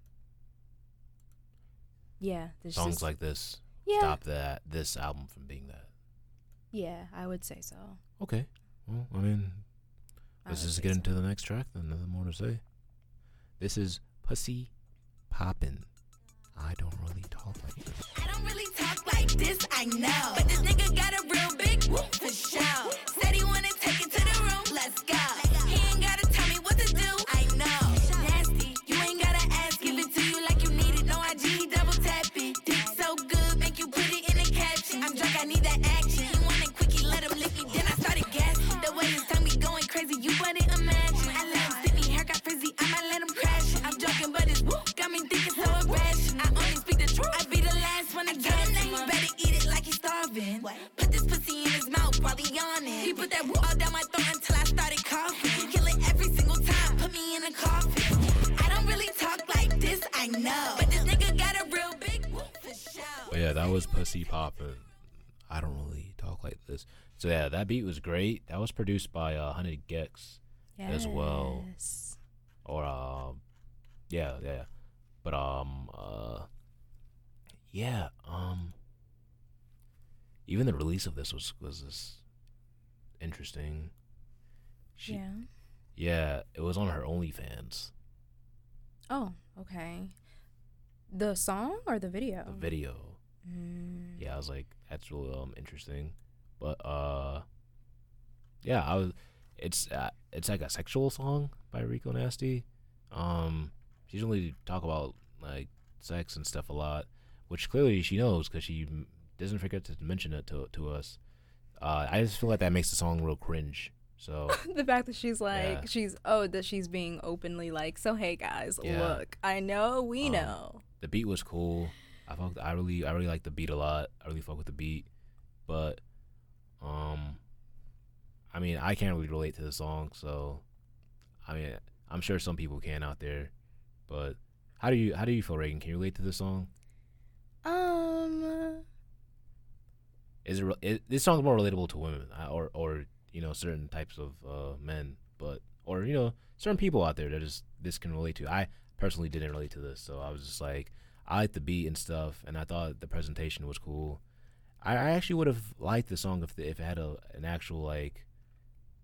yeah, there's Songs just, like this yeah, stop that this album from being that. Yeah, I would say so. Okay. Well, I mean, let's would just say get so. into the next track. Then nothing more to say. This is Pussy Poppin'. I don't really talk like this. I don't really talk like this, I know. But this nigga got a real big whoop for show. Said he wanna take it to the room, let's go. Crazy, you wouldn't imagine. I let him stick me, hair got frizzy, I might let him crash. I'm joking, but it's woo, got me thinking so irrational. I only speak the truth, I be the last one to get him. You better eat it like he's starving. Put this pussy in his mouth while he yawning. He put that woo all down my throat until I started coughing. Kill it every single time, put me in a coffin. I don't really talk like this, I know. But this nigga got a real big woo for sure. But yeah, that was Pussy Poppin'. I don't really talk like this. So yeah, that beat was great. That was produced by uh, 100 gecs as well. Or um, yeah, yeah. But um, uh, yeah, um, even the release of this was was this interesting. She, yeah. yeah, it was on her OnlyFans. Oh, okay. The song or the video? The video. Mm. yeah, I was like, that's really um interesting. But uh, yeah, I was. It's uh, it's like a sexual song by Rico Nasty. Um, she really talk about like sex and stuff a lot, which clearly she knows because she doesn't forget to mention it to to us. Uh, I just feel like that makes the song real cringe. So the fact that she's like Yeah. she's oh that she's being openly like so hey guys Yeah. look I know we Um, know the beat was cool. I fuck, I really I really like the beat a lot. I really fuck with the beat, but um, I mean I can't really relate to the song, so I mean I'm sure some people can out there, but how do you how do you feel, Reagan? Can you relate to the song? um Is it, this song more relatable to women uh, or or you know certain types of uh, men, but or you know certain people out there that just this can relate to? I personally didn't relate to this, so I was just like I like the beat and stuff, and I thought the presentation was cool. I, I actually would have liked the song if the, if it had a an actual like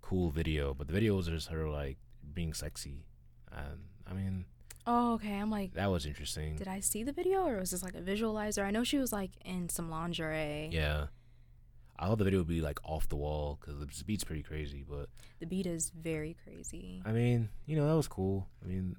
cool video, but the video was just her like being sexy, and I mean oh okay I'm like that was interesting. did I see the video or was this like a visualizer I know she was like in some lingerie Yeah. I thought the video would be like off the wall because the beat's pretty crazy, but the beat is very crazy I mean, you know, that was cool. I mean,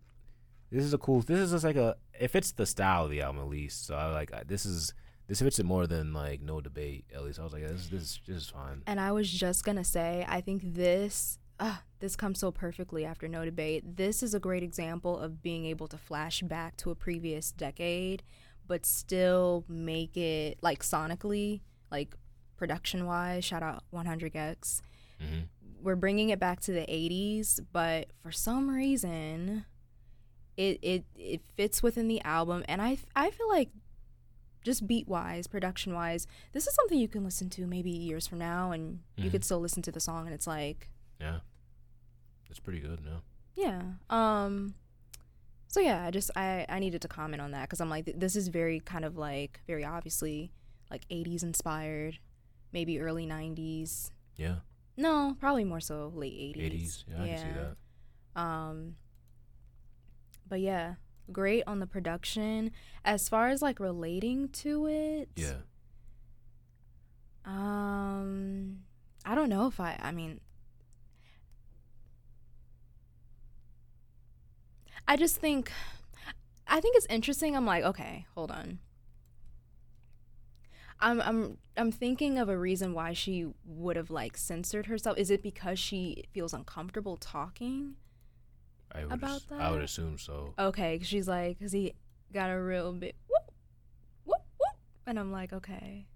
this is a cool. This is just like a. It fits the style of the album at least. So I like I, this is this fits it more than like no debate. At least I was like, this this is this is fine. And I was just gonna say, I think this uh, this comes so perfectly after no debate. This is a great example of being able to flash back to a previous decade, but still make it like sonically, like production wise. Shout out 100 gecs. hmm We're bringing it back to the 80s, but for some reason, it it it fits within the album, and I I feel like just beat wise, production wise, this is something you can listen to maybe years from now, and you Mhm. could still listen to the song, and it's like, Yeah, it's pretty good. No, yeah. Um. So yeah, I just I I needed to comment on that because I'm like th- this is very kind of like very obviously like 80s inspired, maybe early 90s. yeah, No, probably more so late 80s. eighties. Yeah, I can see that. Um, but yeah, great on the production. As far as like relating to it, Yeah, Um, I don't know if I. I mean, I just think, I think it's interesting. I'm like, okay, hold on. I'm I'm I'm thinking of a reason why she would have like censored herself. Is it because she feels uncomfortable talking? I would. About that, I would assume so. Okay, 'cause she's like, cause he got a real bit whoop whoop whoop, and I'm like, okay.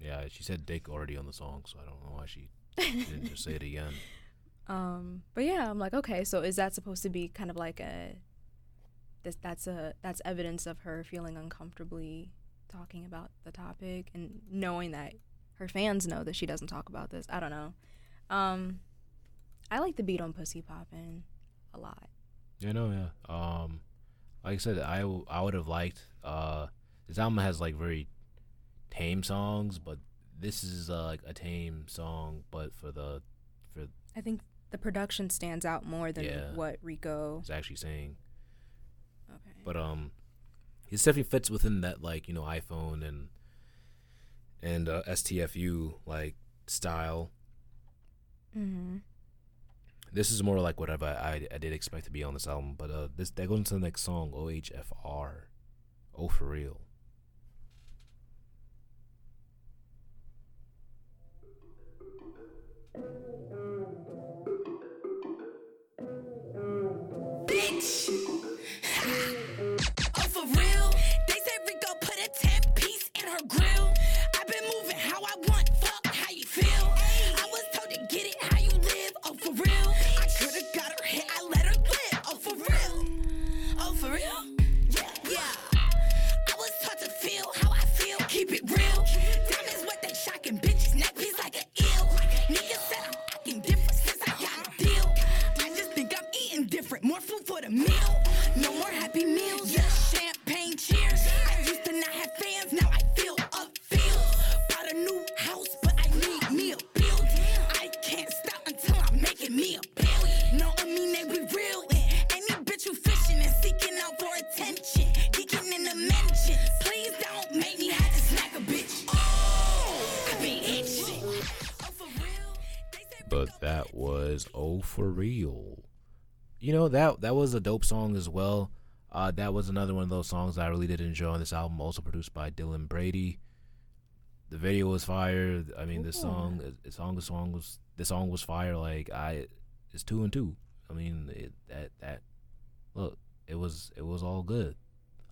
Yeah, she said Dick already on the song, so I don't know why she didn't just say it again. Um, but yeah, I'm like, okay, so is that supposed to be kind of like a this that's a that's evidence of her feeling uncomfortably talking about the topic and knowing that her fans know that she doesn't talk about this. I don't know. Um I like the beat on Pussy Poppin' a lot. Yeah, no, yeah. Um, like I said, I, w- I would have liked. Uh, this album has like very tame songs, but this is uh, like a tame song, but for the for I think the production stands out more than Yeah. what Rico is actually saying. Okay. But um, it definitely fits within that like you know iPhone and and uh, STFU like style. Mm-hmm. This is more like whatever I, I did expect to be on this album, but uh, this that goes into the next song, OHFR, Oh for real. For real. You know that that was a dope song as well. Uh, that was another one of those songs I really did enjoy on this album. Also produced by Dylan Brady. The video was fire. I mean, this song, the song, the song was the song was fire. Like I, it's two and two. I mean, it, that that look, it was it was all good.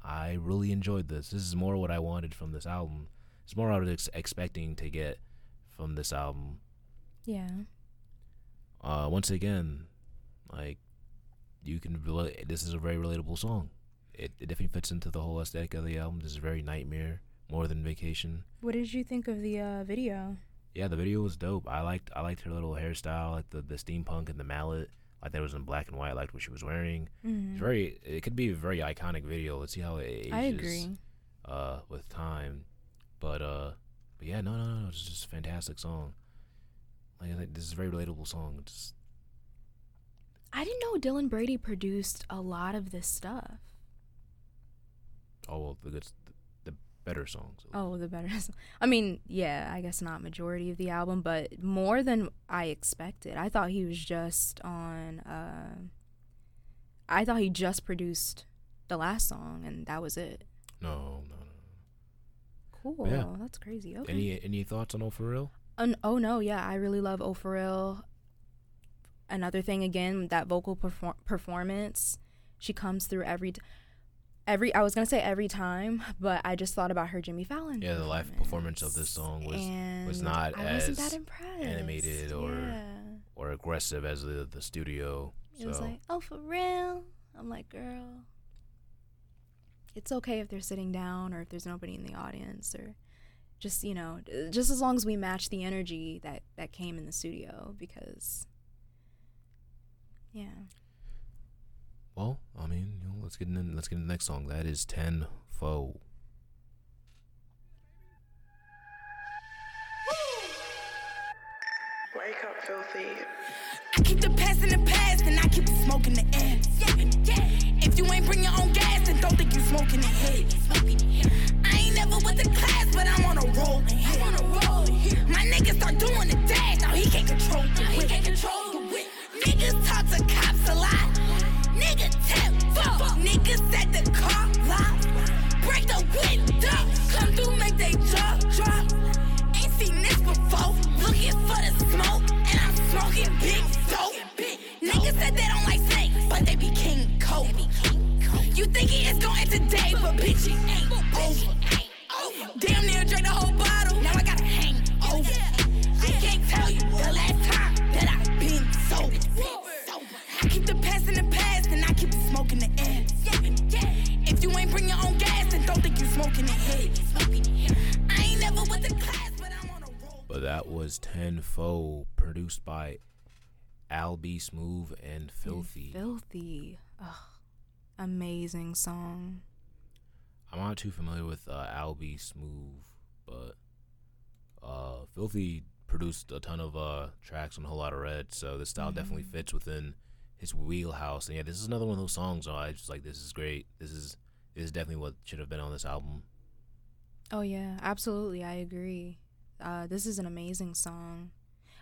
I really enjoyed this. This is more what I wanted from this album. It's more what I was ex- expecting to get from this album Yeah. Uh, once again, like you can relate. This is a very relatable song. It, it definitely fits into the whole aesthetic of the album. This is very nightmare more than vacation. What did you think of the uh, video? Yeah, the video was dope. I liked I liked her little hairstyle, like the the steampunk and the mallet. Like that was in black and white. I liked what she was wearing. It's very. It could be a very iconic video. Let's see how it ages. I agree. Uh, with time, but uh, but yeah, no, no, no, it's just a fantastic song. Like I think this is a very relatable song. It's I didn't know Dylan Brady produced a lot of this stuff. oh well, the good, the, the better songs. Oh, the better. I mean, yeah, I guess not majority of the album, but more than I expected. I thought he was just on. Uh, I thought he just produced the last song, and that was it. No, no, no. Cool. Yeah. That's crazy. Okay. Any any thoughts on Oh for Real? Oh no, yeah, I really love Oh For Real. Another thing again, that vocal perfor- performance, she comes through every, t- every. I was gonna say every time, but I just thought about her Jimmy Fallon. Yeah, the live performance of this song was was not I as wasn't that impressed. animated or yeah. or aggressive as the the studio. It was like, oh, for real? I'm like, girl, it's okay if they're sitting down or if there's nobody in the audience or just, you know, just as long as we match the energy that, that came in the studio because, yeah. well, I mean, you know, let's get in. Let's get in the next song. That is Ten Foe. Wake up, filthy. I keep the past in the past and I keep the smoke in the air. If you ain't bring your own gas, then don't think you smoking the head. Never with the class, but I'm on a roll. I'm on roll. My niggas start doing the dash, now he can't control the whip. Niggas talk to cops a lot. Nigga tip fuck. Niggas set the car lock. Break the window. Come through, make they jaw drop. Ain't seen this before. Looking for the smoke, and I'm smoking big dope. Niggas said they don't like snakes, but they be king cold. You think it is going today, but bitch, it ain't Foe, produced by Al B. Smooth and Filthy. Filthy. Ugh. Amazing song. I'm not too familiar with uh, Al B. Smooth, but uh, Filthy produced a ton of uh, tracks on a Whole Lotta Red, so this style definitely fits within his wheelhouse. And yeah, this is another one of those songs. I just like this is great. This is this is definitely what should have been on this album. Oh yeah, absolutely. I agree. Uh, this is an amazing song.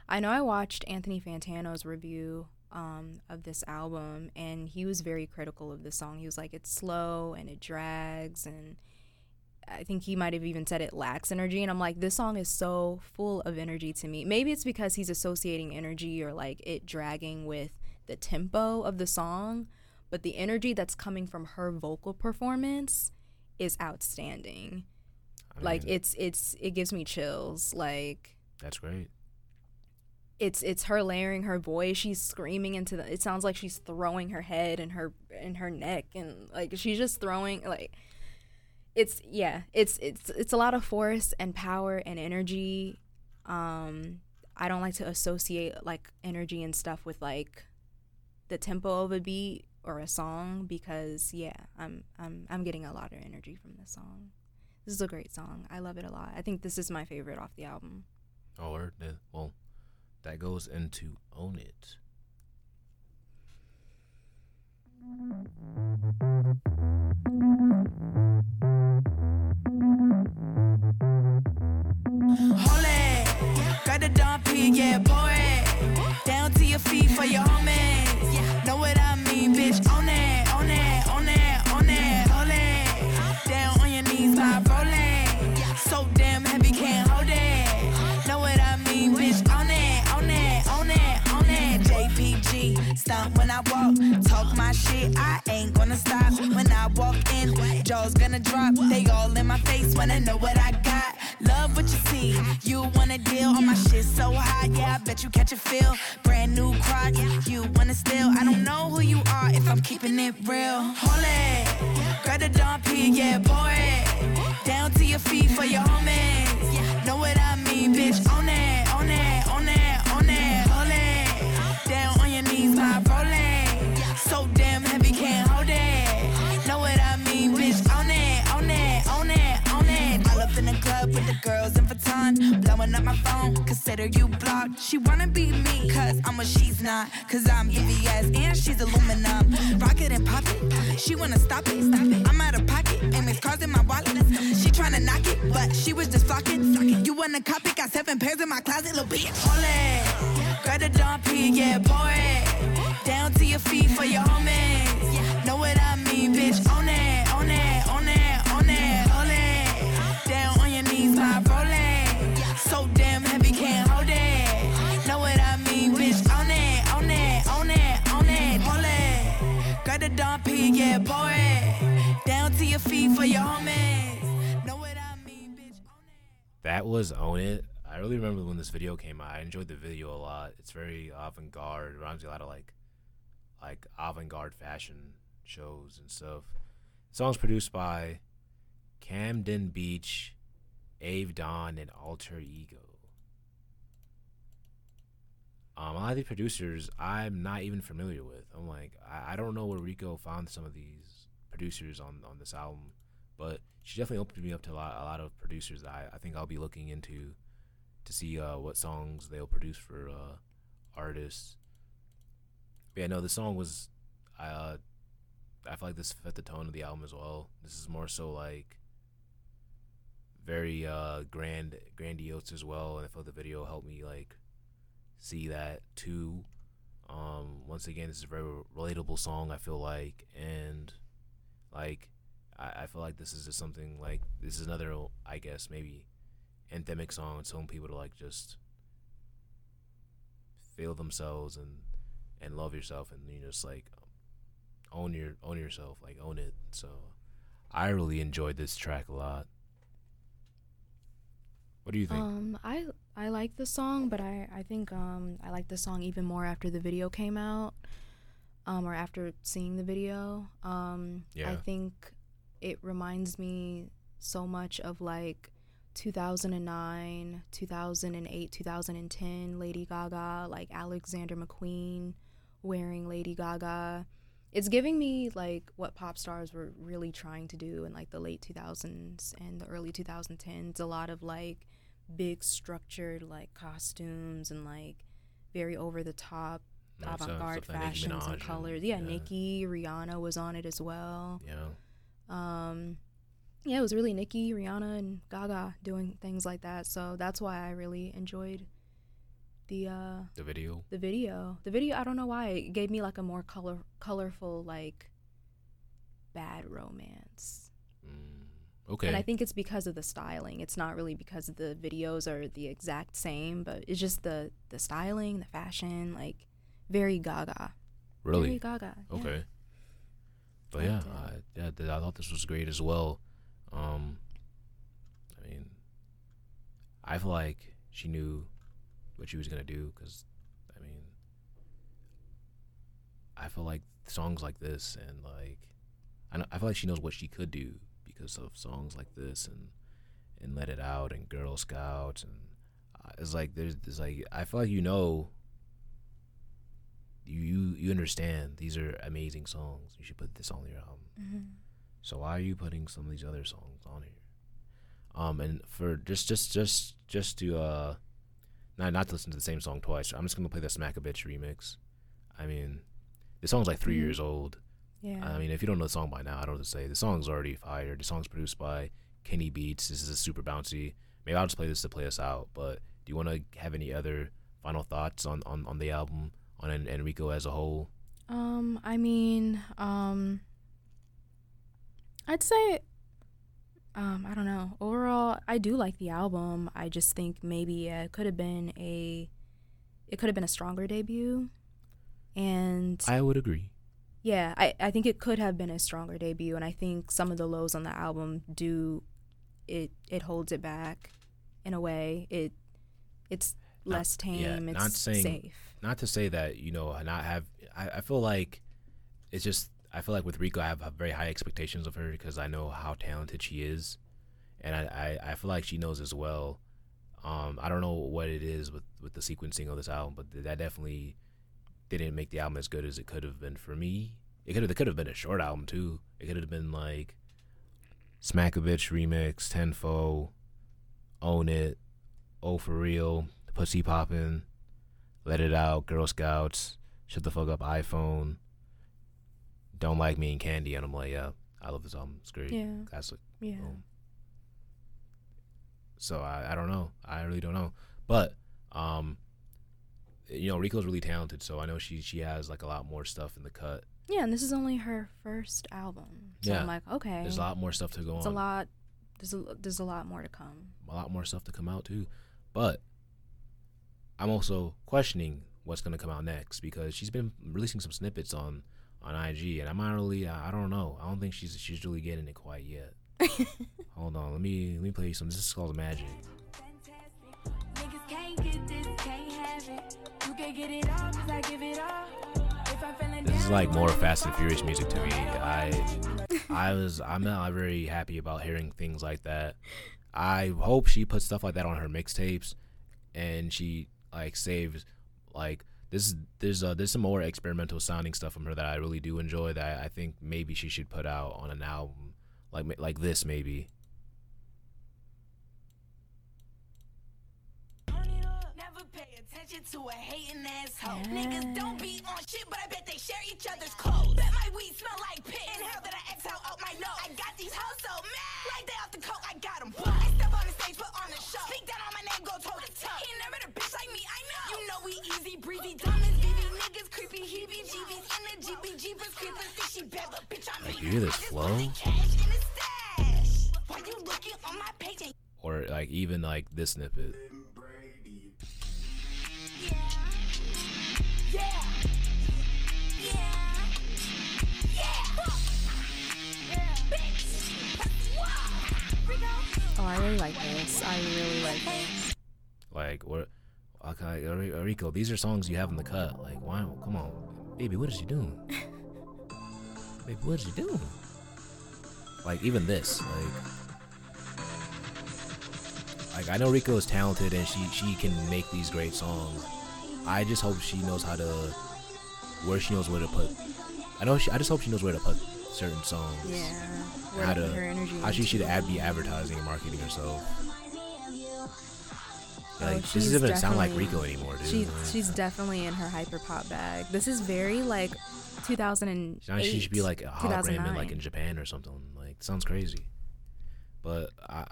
I know I watched Anthony Fantano's review um, of this album, and he was very critical of this song. He was like, "It's slow and it drags," and I think he might have even said it lacks energy. And I'm like, this song is so full of energy to me. Maybe it's because he's associating energy or like it dragging with the tempo of the song, but the energy that's coming from her vocal performance is outstanding. I like mean, it's it's it gives me chills. Like that's great. it's it's her layering her voice. She's screaming into the. It sounds like she's throwing her head and her and her neck and like she's just throwing like. It's yeah. It's it's it's a lot of force and power and energy. Um, I don't like to associate like energy and stuff with like the tempo of a beat or a song because yeah, I'm I'm I'm getting a lot of energy from this song. This is a great song. I love it a lot. I think this is my favorite off the album. Oh, word. Yeah, well, that goes into Own It. Hold it, grab the dumpy, yeah, pour it. Down to your feet for your homies. Know what I mean, bitch? Stomp when I walk, talk my shit. I ain't gonna stop when I walk in. Jaws gonna drop, they all in my face when I know what I got. Love what you see, you wanna deal. All my shit so hot, yeah, I bet you catch a feel. Brand new crock, you wanna steal. I don't know who you are if I'm keeping it real. Hold it, grab the dumpy, yeah, pour it. Down to your feet for your homies. Know what I mean, bitch? Own it, girls in Vuitton, blowing up my phone. Consider you blocked. She wanna be me, cause I'm what she's not. Cause I'm VVS and she's aluminum. Rock it and pop it. She wanna stop it. I'm out of pocket. Amex cards in my wallet. She tryna knock it, but she was just flocking. You wanna copy? Got seven pairs in my closet, little bitch. It. Grab the dumpy, yeah, pour it. Down to your feet for your homies. Know what I mean, bitch? Own it, yeah, it. Down to your feet for your homies. I mean, bitch? That was Own It. I really remember when this video came out. I enjoyed the video a lot. It's very avant garde. Reminds me a lot of like like avant garde fashion shows and stuff. The song's produced by Camden Beach, Ave Don, and Alter Ego. Um, a lot of these producers I'm not even familiar with. I'm like, I, I don't know where Rico found some of these producers on on this album, but she definitely opened me up to a lot a lot of producers that I, I think I'll be looking into to see uh, what songs they'll produce for uh, artists. But yeah, no, the song was, uh, I feel like this fit the tone of the album as well. This is more so like very uh, grand, grandiose as well, and I feel the video helped me like see that too. Um, once again, this is a very relatable song. I feel like, and like, I, I feel like this is just something like this is another, I guess maybe anthemic song telling people to like just feel themselves and and love yourself and you know just like own your own yourself like own it so i really enjoyed this track a lot what do you think Um, I I like the song, but I I think um I like the song even more after the video came out, um, or after seeing the video. Um, I think it reminds me so much of like 2009, 2008, 2010 Lady Gaga, like Alexander McQueen wearing Lady Gaga. It's giving me like what pop stars were really trying to do in like the late 2000s and the early 2010s. A lot of like big structured like costumes and like very over the top Yeah, so- avant-garde like fashions and and- colors. Yeah, yeah. Nicki, Rihanna was on it as well. yeah Um, yeah, it was really Nicki, Rihanna, and Gaga doing things like that. So that's why I really enjoyed the uh the video the video. The video, I don't know why it gave me like a more color colorful like bad romance. Okay. And I think it's because of the styling. It's not really because the videos are the exact same, but it's just the the styling, the fashion, like very Gaga. Very really. Gaga. yeah. Okay. But yeah, I, yeah, th- I thought this was great as well. Um, I mean, I feel like she knew what she was gonna do because, I mean, I feel like songs like this and like, I, know, I feel like she knows what she could do because of songs like this and and Let It Out and Girl Scouts and uh, it's like there's, there's like I feel like you know you, you you understand these are amazing songs. You should put this on your album. Mhm. So why are you putting some of these other songs on here? Um, and for just just just just to uh, not not to listen to the same song twice. I'm just gonna play the Smack a Bitch remix. I mean, the song's like 3 Mhm. years old. Yeah. I mean, if you don't know the song by now, I don't what to say. The song's already fired. The song's produced by Kenny Beats. This is a super bouncy. Maybe I'll just play this to play us out. But do you want to have any other final thoughts on, on, on the album, on En- Enrico as a whole? Um, I mean, um, I'd say, um, I don't know. Overall, I do like the album. I just think maybe it could have been a, it could have been a stronger debut, and I would agree. Yeah, I I think it could have been a stronger debut, and I think some of the lows on the album do, it it holds it back, in a way. It, it's Not- less tame. yeah, it's not saying- safe. Not to say that you know not have. I, I feel like it's just. I feel like with Rico, I have uh, very high expectations of her because I know how talented she is, and I, I, I feel like she knows as well. Um, I don't know what it is with, with the sequencing of this album, but that definitely didn't make the album as good as it could have been for me. It could have it could have been a short album too. It could have been like Smack a Bitch remix, Tenfo, Own It, Oh for Real, Pussy Poppin', Let It Out, Girl Scouts, Shut the Fuck Up iPhone, Don't Like Me and Candy, and I'm like, yeah, I love this album. It's great. Yeah. Classic. Yeah. Boom. So I, I don't know. I really don't know. But um you know, Rico's really talented, so I know she she has like a lot more stuff in the cut. Yeah, and this is only her first album. So Yeah. I'm like, okay. There's a lot more stuff to go It's on. a lot. There's a, there's a lot more to come. a lot more stuff to come out too. But I'm also questioning what's gonna come out next because she's been releasing some snippets on on IG, and I'm not really. I I don't know. I don't think she's she's really getting it quite yet. Hold on, let me let me play you some. This is called Magic. Niggas can't get this, can't have it. You can get it all, cause I give it all. If I'm feeling This is like more Fast and Furious music to me. I I was I'm not very happy about hearing things like that. I hope she puts stuff like that on her mixtapes, and she like saves like this. is There's uh there's some more experimental sounding stuff from her that I really do enjoy. That I think maybe she should put out on an album like like this maybe. Never pay attention to a hating asshole. Niggas don't be on shit, but I bet they share each other's clothes. Bet my weed smell like piss. Inhale that I exhale out my nose. I got these hoes so mad. Like they off the coke, I got them. I step on the stage, put on the show. Speak down on my name, go toe to toe. He never a bitch like me, I know. You know we easy, breezy, diamonds, BB niggas, creepy, heebie, jeebies, in the GB, jeepers, creepers, think she bad, but bitch, I'm Like you hear this flow, cash in the stash. Why you looking on my page and or like even like this snippet. Oh, I really like this. I really like this. Like what? Okay, Rico, these are songs you have in the cut. Like, why? Come on, baby, what is you doing? baby, what is you doing? Like even this, like, like I know Rico is talented and she she can make these great songs. I just hope she knows how to, where she knows where to put. I know she. I just hope she knows where to put certain songs. Yeah. How to to put her energy how she should ad, be advertising and marketing herself. Oh, like this Oh, she's doesn't sound like definitely- Rico anymore, dude. She's she's definitely in her hyper pop bag. This is very like 2008. Now she should be like a hologram in like in Japan or something. Like sounds crazy. But I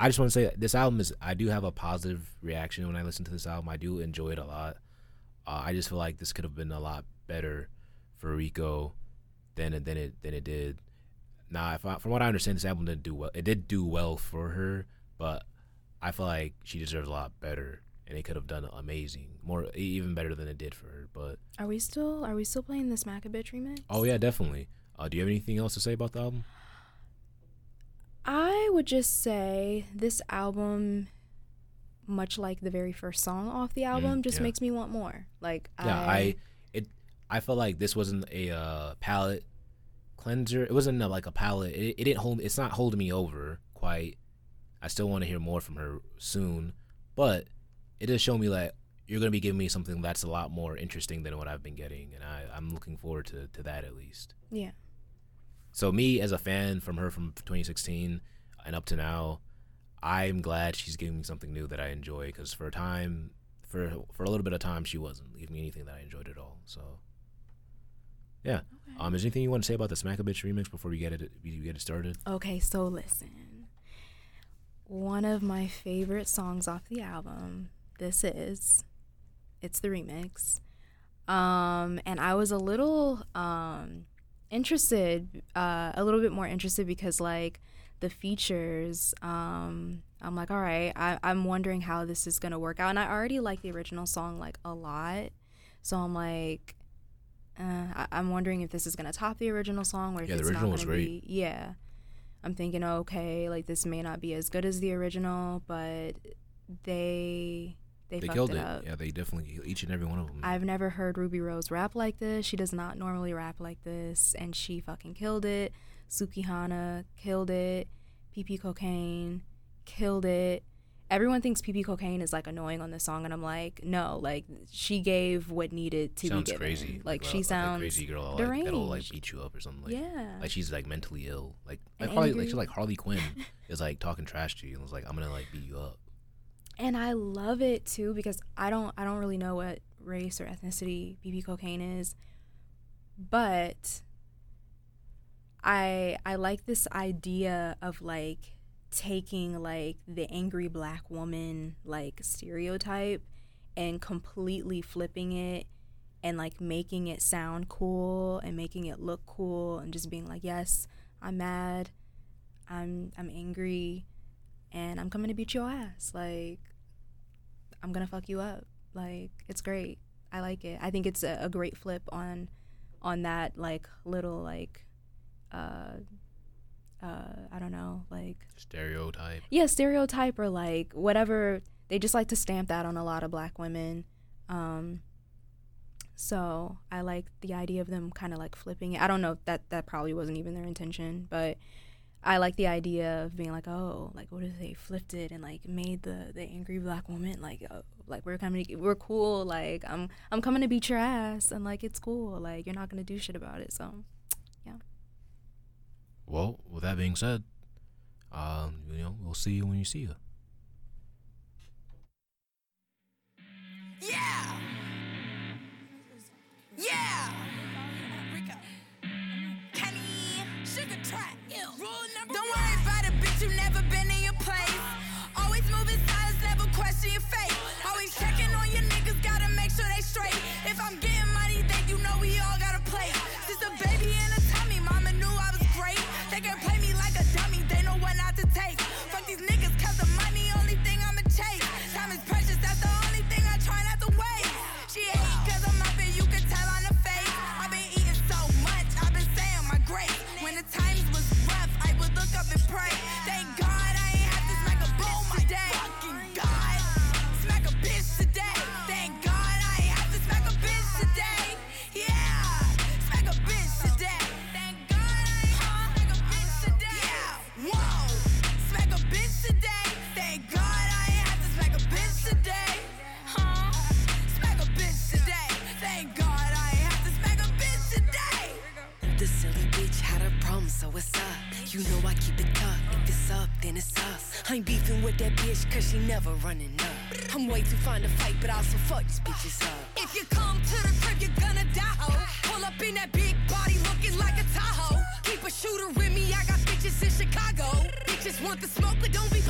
I just want to say that this album is I do have a positive reaction when I listen to this album. I do enjoy it a lot. Uh, I just feel like this could have been a lot better for Rico than it than it than it did. Now, if I, from what I understand, this album didn't do well. It did do well for her, but I feel like she deserves a lot better, and it could have done amazing, more even better than it did for her. But Are we still are we still playing this Smack a Bitch remix? oh yeah, definitely. Uh, do you have anything else to say about the album? I would just say this album, much like the very first song off the album, just yeah. makes me want more. Like Yeah, I, I it I felt like this wasn't a uh, palette cleanser. It wasn't a, like a palette. It, it didn't hold. It's not holding me over quite. I still want to hear more from her soon, but it does show me like you're gonna be giving me something that's a lot more interesting than what I've been getting, and I I'm looking forward to to that at least. yeah. So me as a fan from her from 2016 and up to now, I'm glad she's giving me something new that I enjoy. Because for a time, for for a little bit of time, she wasn't giving me anything that I enjoyed at all. So yeah. Um, is there anything you want to say about the Smack a Bitch remix before we get it we get it started? Okay, so listen. One of my favorite songs off the album, this is. It's the remix. Um, and I was a little um interested, uh, a little bit more interested because like the features, um, I'm like, all right, I, I'm wondering how this is gonna work out. And I already like the original song like a lot. So I'm like, uh, I, I'm wondering if this is gonna top the original song or if Yeah, the it's original not was great. be. Yeah, I'm thinking, okay, like this may not be as good as the original, but they they, They killed it. Yeah, they definitely each and every one of them. I've never heard Rubi Rose rap like this. She does not normally rap like this, and she fucking killed it. Sukihana killed it. PP Cocaine killed it. Everyone thinks PP Cocaine is like annoying on this song, and I'm like, no, like she gave what needed to sounds be given. crazy. Like a- she sounds crazy girl like, that'll like beat you up or something. Like, Yeah. like she's like mentally ill. Like like Harley, like she's like Harley Quinn is like talking trash to you and was like, I'm gonna like beat you up. And I love it too because I don't I don't really know what race or ethnicity PP Cocaine is, but I I like this idea of like taking like the angry black woman like stereotype and completely flipping it and like making it sound cool and making it look cool and just being like yes I'm mad I'm I'm angry and I'm coming to beat your ass. Like, I'm gonna fuck you up. Like, it's great. I like it. I think it's a, a great flip on, on that like little like, uh, uh, I don't know, like Stereotype. yeah, stereotype or like whatever. They just like to stamp that on a lot of black women. Um, so I like the idea of them kind of like flipping it. I don't know if that that probably wasn't even their intention, but I like the idea of being like, oh, like what if they flipped it and like made the the angry black woman like uh, like we're coming, we're cool, like I'm I'm coming to beat your ass and like it's cool, like you're not gonna do shit about it. So yeah. Well, with that being said, um, you know, we'll see you when you see you. You never been in your place. Always moving silence, never question your faith. Always checking on your niggas, gotta make sure they straight. If I'm getting money, then you know we all Ain't beefing with that bitch, cause she never running up. I'm way too fine to fight, but I'll also fuck these bitches up. If you come to the crib, you're gonna die, ho. Pull up in that big body looking like a Tahoe. Keep a shooter with me, I got bitches in Chicago. Bitches want the smoke, but don't be